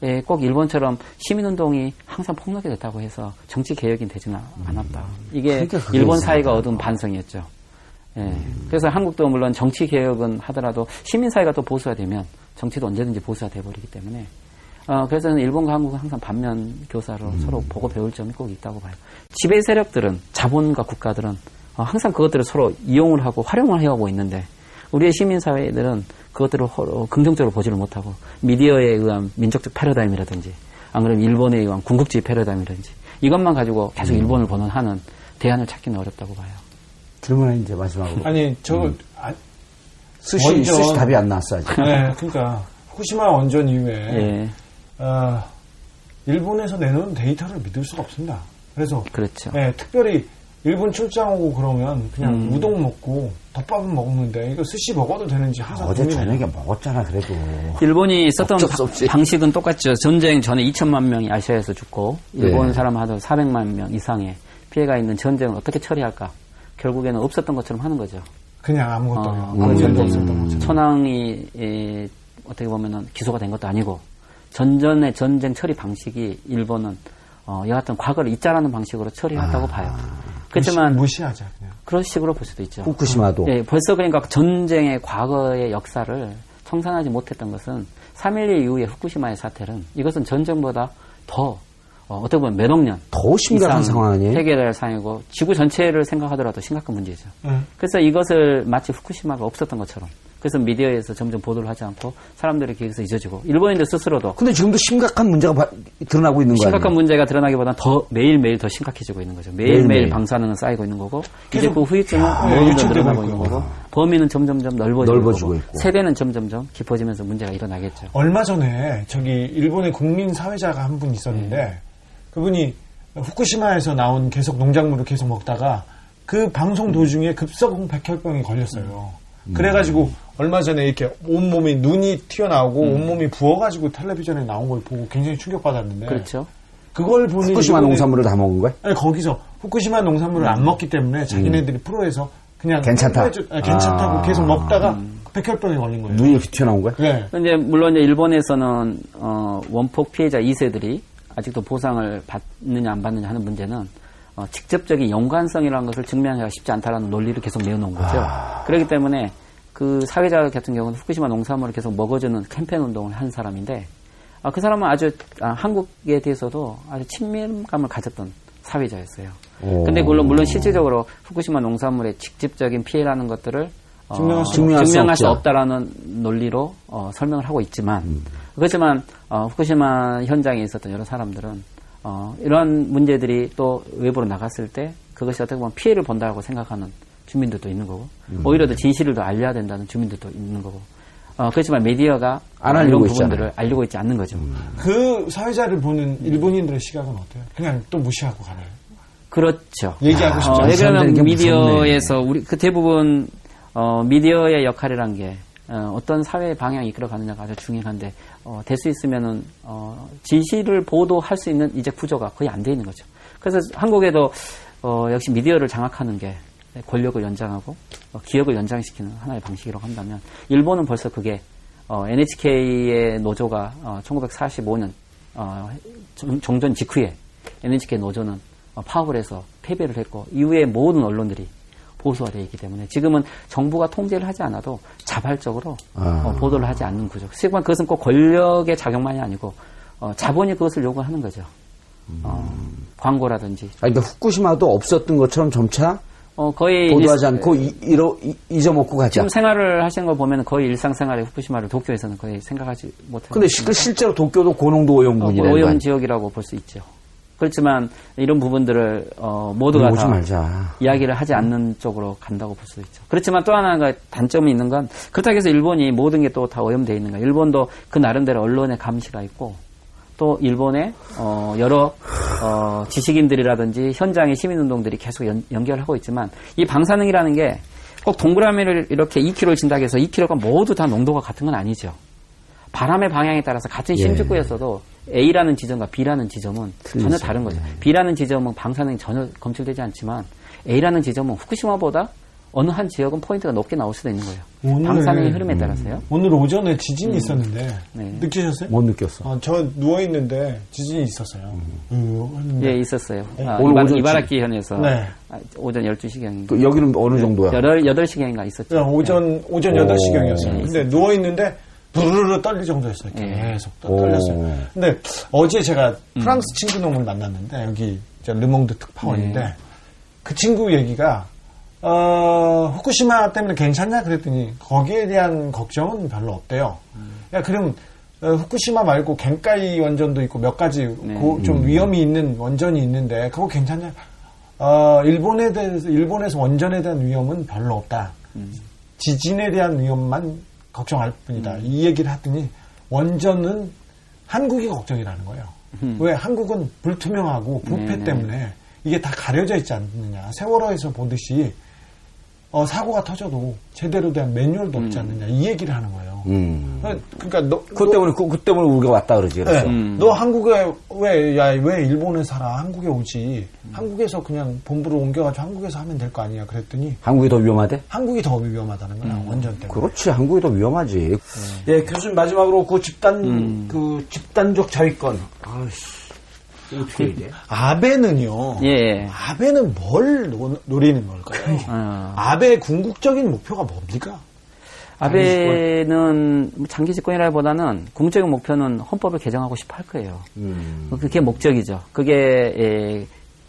예, 꼭 일본처럼 시민운동이 항상 폭넓게 됐다고 해서 정치 개혁이 되지는 않았다. 이게 그러니까 그게 일본. 사회가 얻은 반성이었죠. 예. 그래서 한국도 물론 정치 개혁은 하더라도 시민 사회가 또 보수가 되면 정치도 언제든지 보수가 돼버리기 때문에 어, 그래서 일본과 한국은 항상 반면 교사로 서로 보고 배울 점이 꼭 있다고 봐요. 지배 세력들은 자본과 국가들은 어, 항상 그것들을 서로 이용을 하고 활용을 해오고 있는데 우리의 시민 사회들은 그것들을 허- 긍정적으로 보지를 못하고 미디어에 의한 민족적 패러다임이라든지 안 그러면 일본에 의한 군국주의 패러다임이라든지 이것만 가지고 계속 일본을 보는하는 대안을 찾기는 어렵다고 봐요. 질문은 이제 마지막으로. 아니 저 아, 스시, 원전. 스시 답이 안 나왔어, 아직. 네, 그러니까 후쿠시마 원전 이후에 예, 어, 일본에서 내놓은 데이터를 믿을 수가 없습니다. 그래서 그렇죠. 네, 특별히 일본 출장 오고 그러면 그냥 음. 우동 먹고 덮밥은 먹는데 이거 스시 먹어도 되는지 항상 어제. 저녁에 먹었잖아, 그래도. 일본이 썼던. 바- 방식은 똑같죠. 전쟁 전에 2천만 명이 아시아에서 죽고 일본 네. 사람 하도 400만 명 이상의 피해가 있는 전쟁을 어떻게 처리할까? 결국에는 없었던 것처럼 하는 거죠. 그냥 아무것도 어, 아무 그 문제도 전쟁 없었던 거죠. 천황이 에, 어떻게 보면은 기소가 된 것도 아니고 전전의 전쟁 처리 방식이 일본은 어, 여하튼 과거를 잊자라는 방식으로 처리했다고 봐요. 그렇지만 무시, 무시 하자 그냥. 그런 식으로 볼 수도 있죠. 후쿠시마도. 예, 벌써 그러니까 전쟁의 과거의 역사를 청산하지 못했던 것은 3.11 이후의 후쿠시마의 사태는 이것은 전쟁보다 더 어, 떻게 보면 몇 억 년 더 심각한 이상 상황 아니에요? 해결할 상황이고 지구 전체를 생각하더라도 심각한 문제죠. 네. 그래서 이것을 마치 후쿠시마가 없었던 것처럼 그래서 미디어에서 점점 보도를 하지 않고 사람들의 기억에서 잊어지고 일본인들 스스로도 근데 지금도 심각한 문제가 바- 드러나고 있는 거예요. 심각한 문제가 드러나기보다는 더 매일 매일 더 심각해지고 있는 거죠. 매일 매일 매일매일. 방사능은 쌓이고 있는 거고 이제 계속 그 후유증은 야, 모든 드러나고 있고. 있는 거고 범위는 점점점 넓어지고, 넓어지고 있고, 있고. 세대는 점점점 깊어지면서 문제가 일어나겠죠. 얼마 전에 저기 일본의 국민 사회자가 한 분 있었는데 네. 그분이 후쿠시마에서 나온 계속 농작물을 계속 먹다가 그 방송 도중에 급성 백혈병이 걸렸어요. 음. 그래가지고 얼마 전에 이렇게 온몸이 눈이 튀어나오고 음. 온몸이 부어가지고 텔레비전에 나온 걸 보고 굉장히 충격받았는데 그렇죠. 그걸 보는 후쿠시마 농산물을 다 먹은 거야? 아니 거기서 후쿠시마 농산물을 안 먹기 때문에 자기네들이 프로에서 그냥 음. 괜찮다. 홍보해주- 아니, 괜찮다고 아. 계속 먹다가 음. 백혈병이 걸린 거예요. 눈이 이렇게 튀어나온 거야? 네. 근데 물론 이제 일본에서는 어, 원폭 피해자 2세들이 아직도 보상을 받느냐 안 받느냐 하는 문제는 어, 직접적인 연관성이라는 것을 증명하기가 쉽지 않다라는 논리를 계속 내어놓은 거죠. 그렇기 때문에 그그 사회자 같은 경우는 후쿠시마 농산물을 계속 먹어주는 캠페인 운동을 한 사람인데 아, 그 사람은 아주 아, 한국에 대해서도 아주 친밀감을 가졌던 사회자였어요. 오. 근데 물론 물론 실질적으로 후쿠시마 농산물의 직접적인 피해라는 것들을 어, 증명할 수 증명할 수 증명할 수 없죠. 없다라는 논리로 어, 설명을 하고 있지만 그렇지만 어, 후쿠시마 현장에 있었던 여러 사람들은 어, 이런 문제들이 또 외부로 나갔을 때 그것이 어떻게 보면 피해를 본다고 생각하는 주민들도 있는 거고 오히려 더 진실을 더 알려야 된다는 주민들도 있는 거고 어, 그렇지만 미디어가 안 어, 알리고 이런 있잖아요. 부분들을 알리고 있지 않는 거죠. 그 사회자를 보는 일본인들의 시각은 어때요? 그냥 또 무시하고 가나요? 그렇죠. 얘기하고 싶지 어, 않아요. 왜 그러면 사람들에게 미디어에서 우리 그 대부분 어, 미디어의 역할이란 게 어, 떤 사회 방향이 이끌어가느냐가 아주 중요한데 어, 될 수 있으면은 어, 진실을 보도할 수 있는 이제 구조가 거의 안 돼 있는 거죠. 그래서 한국에도 어, 역시 미디어를 장악하는 게 권력을 연장하고 어, 기업을 연장시키는 하나의 방식이라고 한다면 일본은 벌써 그게 어, NHK의 노조가 어, 1945년 어, 정- 정전 직후에 NHK 노조는 어, 파업을 해서 패배를 했고 이후에 모든 언론들이 보수화되어 있기 때문에 지금은 정부가 통제를 하지 않아도 자발적으로 아. 어, 보도를 하지 않는 구조. 실제로 그것은 꼭 권력의 작용만이 아니고 어, 자본이 그것을 요구하는 거죠. 어, 광고라든지 아, 그러니까 후쿠시마도 없었던 것처럼 점차 어, 거의 보도하지 일- 않고 이, 이- 잊어먹고 가자. 지금 생활을 하시는 걸 보면 거의 일상생활에 후쿠시마를 도쿄에서는 거의 생각하지 못하고 근데 시- 그 실제로 도쿄도 고농도 오염군이라는 거 오염 아니에요? 지역이라고 볼 수 있죠. 그렇지만 이런 부분들을 어, 모두가 다 말자. 이야기를 하지 않는 쪽으로 간다고 볼 수 있죠. 그렇지만 또 하나가 단점이 있는 건 그렇다고 해서 일본이 모든 게 또 다 오염되어 있는 거예요. 일본도 그 나름대로 언론의 감시가 있고 또 일본의 어, 여러 어, 지식인들이라든지 현장의 시민운동들이 계속 연, 연결하고 있지만 이 방사능이라는 게 꼭 동그라미를 이렇게 2kg를 진다고 해서 2kg가 모두 다 농도가 같은 건 아니죠. 바람의 방향에 따라서 같은 예. 신주쿠에서도 A라는 지점과 B라는 지점은 전혀 틀리죠. 다른 거죠. B라는 지점은 방사능이 전혀 검출되지 않지만 A라는 지점은 후쿠시마보다 어느 한 지역은 포인트가 높게 나올 수도 있는 거예요. 오늘- 방사능의 흐름에 따라서요. 오늘 오전에 지진이 있었는데 네. 느끼셨어요? 못 느꼈어. 어, 저 누워 있는데 지진이 있었어요. 으, 했는데 예, 있었어요. 아, 오늘 이바, 오전 이바라키 현에서 네. 아, 오전 12시경인가. 그 여기는 어느 정도야? 8, 8시경인가 있었죠. 그냥 오전 오전 오. 8시경이었어요. 네, 근데 누워 있는데 부르르 떨릴 정도였어요. 네. 계속. 떨렸어요. 근데 어제 제가 음. 프랑스 친구 놈을 만났는데 여기 르몽드 특파원인데 네. 그 친구 얘기가 어, 후쿠시마 때문에 괜찮냐 그랬더니 거기에 대한 걱정은 별로 없대요. 음. 야 그럼 어, 후쿠시마 말고 겐카이 원전도 있고 몇 가지 네. 고- 좀 위험이 있는 원전이 있는데 그거 괜찮냐? 어, 일본에 대해서 일본에서 원전에 대한 위험은 별로 없다. 음. 지진에 대한 위험만 걱정할 뿐이다. 이 얘기를 하더니 원전은 한국이 걱정이라는 거예요. 왜 한국은 불투명하고 부패 음. 네네. 때문에 이게 다 가려져 있지 않느냐. 세월호에서 보듯이 어, 사고가 터져도 제대로 된 매뉴얼도 없지 않느냐. 이 얘기를 하는 거예요. 음. 그러니까 너, 그것 때문에, 그, 그 때문에 우리가 왔다 그러지. 네. 그래서. 음. 너 한국에 왜, 야, 왜 일본에 살아? 한국에 오지. 한국에서 그냥 본부를 옮겨가지고 한국에서 하면 될 거 아니야. 그랬더니 한국이 더 위험하대? 한국이 더 위험하다는 거야. 원전 때문에. 그렇지, 한국이 더 위험하지. 예, 교수님 마지막으로 그 집단 그 집단적 자위권. 아씨. 어떻게 돼? 아베는요. 예. 아베는 뭘 노, 노리는 걸까요? 어. 아베의 궁극적인 목표가 뭡니까? 아베는 장기 집권이라기보다는 궁극적인 목표는 헌법을 개정하고 싶어 할 거예요. 음. 그게 목적이죠. 그게 예,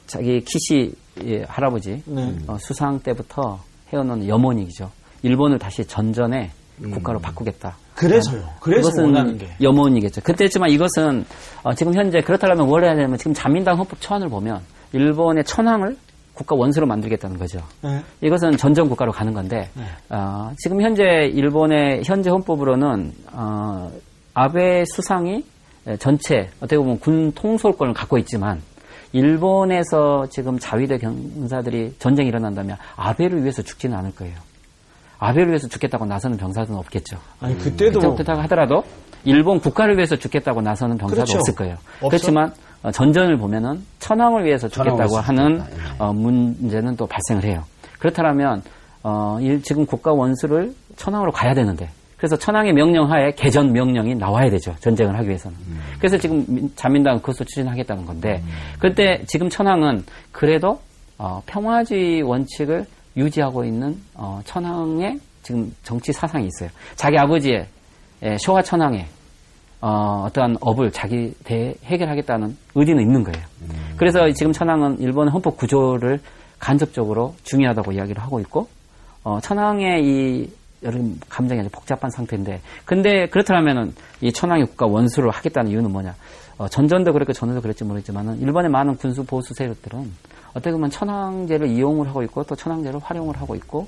자기 키시 예, 할아버지 네. 어, 수상 때부터 해오는 염원이죠. 일본을 다시 전전의 국가로 바꾸겠다. 그래서요. 그래서 이것은 원하는 게. 염원이겠죠. 그때지만 이것은 어, 지금 현재 그렇다면 뭘 해야 되냐면 지금 자민당 헌법 초안을 보면 일본의 천황을 국가 원수로 만들겠다는 거죠. 네. 이것은 전전 국가로 가는 건데 어, 지금 현재 일본의 현재 헌법으로는 어, 아베 수상이 전체 어떻게 보면 군 통솔권을 갖고 있지만 일본에서 지금 자위대 병사들이 전쟁이 일어난다면 아베를 위해서 죽지는 않을 거예요. 아베를 위해서 죽겠다고 나서는 병사들은 없겠죠. 아니, 그때도. 그때부터 하더라도 일본 국가를 위해서 죽겠다고 나서는 병사도 그렇죠. 없을 거예요. 없어? 그렇지만 어, 전전을 보면은 천황을 위해서 죽겠다고 하는. 예. 어, 문제는 또 발생을 해요. 그렇다면 어, 이- 지금 국가 원수를 천황으로 가야 되는데 그래서 천황의 명령하에 개전 명령이 나와야 되죠. 전쟁을 하기 위해서는. 음. 그래서 지금 민- 자민당은 그것을 추진하겠다는 건데 그때 지금 천황은 그래도 어, 평화주의 원칙을 유지하고 있는 어, 천황의 지금 정치 사상이 있어요. 자기 아버지의 예, 쇼와 천황의 어, 어떠한 업을 자기 대 해결하겠다는 의지는 있는 거예요. 그래서 지금 천황은 일본의 헌법 구조를 간접적으로 중요하다고 이야기를 하고 있고 어, 천황의 이 여러 감정이 아주 복잡한 상태인데 근데 그렇다면은 이 천황의 국가 원수를 하겠다는 이유는 뭐냐? 어, 전전도 그랬고 전후도 그랬지 모르겠지만은 일본의 많은 군수 보수 세력들은 어떻게 보면 천황제를 이용을 하고 있고 또 천황제를 활용을 하고 있고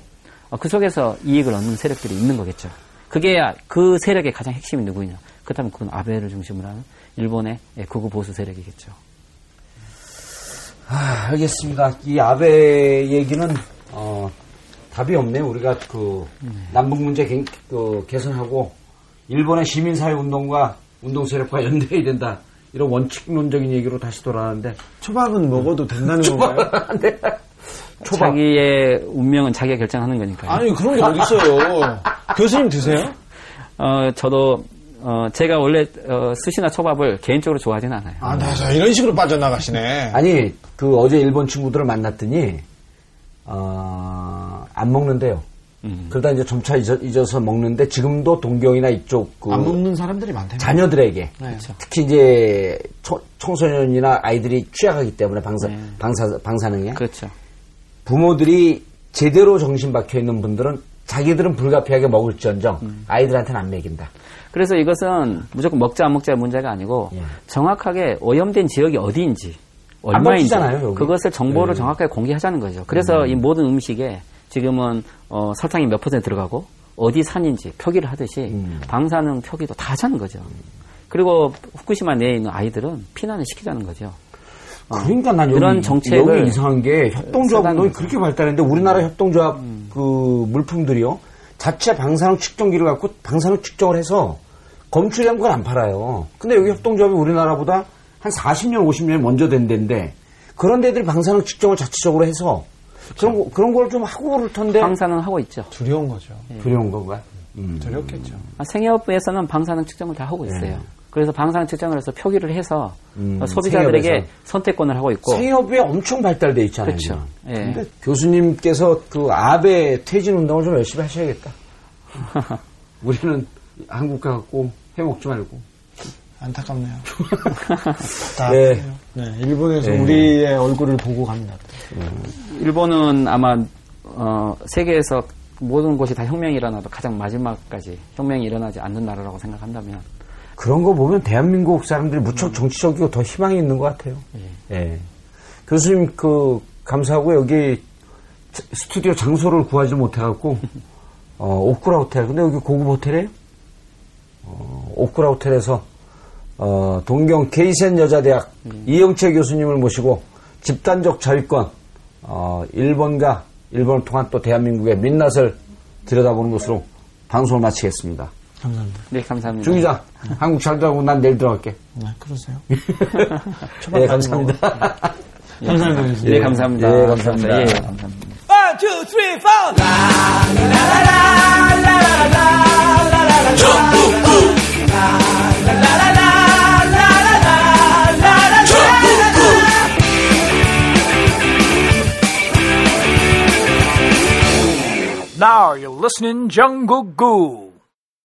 어, 그 속에서 이익을 얻는 세력들이 있는 거겠죠. 그게 그 세력의 가장 핵심이 누구냐? 그렇다면 그건 아베를 중심으로 하는 일본의 예, 극우 보수 세력이겠죠. 아, 알겠습니다. 이 아베 얘기는 어, 답이 없네요. 우리가 그 남북 문제 개, 그 개선하고 일본의 시민사회 운동과 운동 세력과 연대해야 된다. 이런 원칙론적인 얘기로 다시 돌아가는데 초밥은 먹어도 된다는 건가요? 초밥. 자기의 운명은 자기가 결정하는 거니까요. 아니 그런 게 어딨어요. 교수님 드세요? 어, 저도 어, 제가 원래 어, 스시나 초밥을 개인적으로 좋아하지는 않아요. 아, 나 자, 이런 식으로 빠져나가시네. 아니 그 어제 일본 친구들을 만났더니 어, 안 먹는데요. 음. 그러다 이제 점차 잊어, 잊어 서 먹는데 지금도 동경이나 이쪽 그 안 먹는 사람들이 많다면. 자녀들에게 네. 특히 이제 초- 청소년이나 아이들이 취약하기 때문에 방사 네. 방사 방사능에 그렇죠. 부모들이 제대로 정신 박혀 있는 분들은 자기들은 불가피하게 먹을지언정 음. 아이들한테는 안 먹인다. 그래서 이것은 무조건 먹자 안 먹자의 문제가 아니고 예. 정확하게 오염된 지역이 어디인지 안 얼마인지. 그것을 정보를 예. 정확하게 공개하자는 거죠. 그래서 이 모든 음식에 지금은 어, 설탕이 몇 퍼센트 들어가고 어디 산인지 표기를 하듯이 음. 방사능 표기도 다 하자는 거죠. 그리고 후쿠시마 내에 있는 아이들은 피난을 시키자는 거죠. 그러니까 난 여기, 그런 정책을 여기 이상한 게 협동조합 쓰다는 운동이 거죠. 그렇게 발달했는데 우리나라 협동조합 그 물품들이요 자체 방사능 측정기를 갖고 방사능 측정을 해서 검출한 건 안 팔아요. 근데 여기 협동조합이 우리나라보다 한 40년, 50년 먼저 된 데인데 그런 데들이 방사능 측정을 자체적으로 해서 그런 거- 그런 걸 좀 하고 그럴 텐데 방사능 하고 있죠. 두려운 거죠. 두려운 건가? 음. 두렵겠죠. 아, 생협에서는 방사능 측정을 다 하고 있어요. 그래서 방사능 측정을 해서 표기를 해서 네. 음, 어, 소비자들에게 생협에서. 선택권을 하고 있고 생협에 엄청 발달돼 있잖아요. 그렇죠. 예. 근데 교수님께서 그 아베 퇴진 운동을 좀 열심히 하셔야겠다. 우리는 한국 가갖고 해먹지 말고. 안타깝네요. 다 네. 네, 일본에서 네. 우리의 얼굴을 보고 갑니다. 일본은 아마 어, 세계에서 모든 곳이 다 혁명이 일어나도 가장 마지막까지 혁명이 일어나지 않는 나라라고 생각한다면 그런 거 보면 대한민국 사람들이 무척 정치적이고 더 희망이 있는 것 같아요. 예. 교수님 그 감사하고 여기 자- 스튜디오 장소를 구하지 못해갖고 어, 오쿠라 호텔. 근데 여기 고급 호텔이에요? 어, 오쿠라 호텔에서 어, 동경 케이센 여자대학 이영채 교수님을 모시고 집단적 자위권 어, 일본과 일본을 통한 또 대한민국의 민낯을 들여다보는 것으로 방송을 마치겠습니다. 감사합니다. 네 감사합니다. 중 기자, 한국 잘 들어가고 난 내일 들어갈게. 네, 그러세요. 네, 감사합니다. 감사합니다. 네 감사합니다. 예, 감사합니다. 예, 감사합니다. Now you're listening Jungle Goo.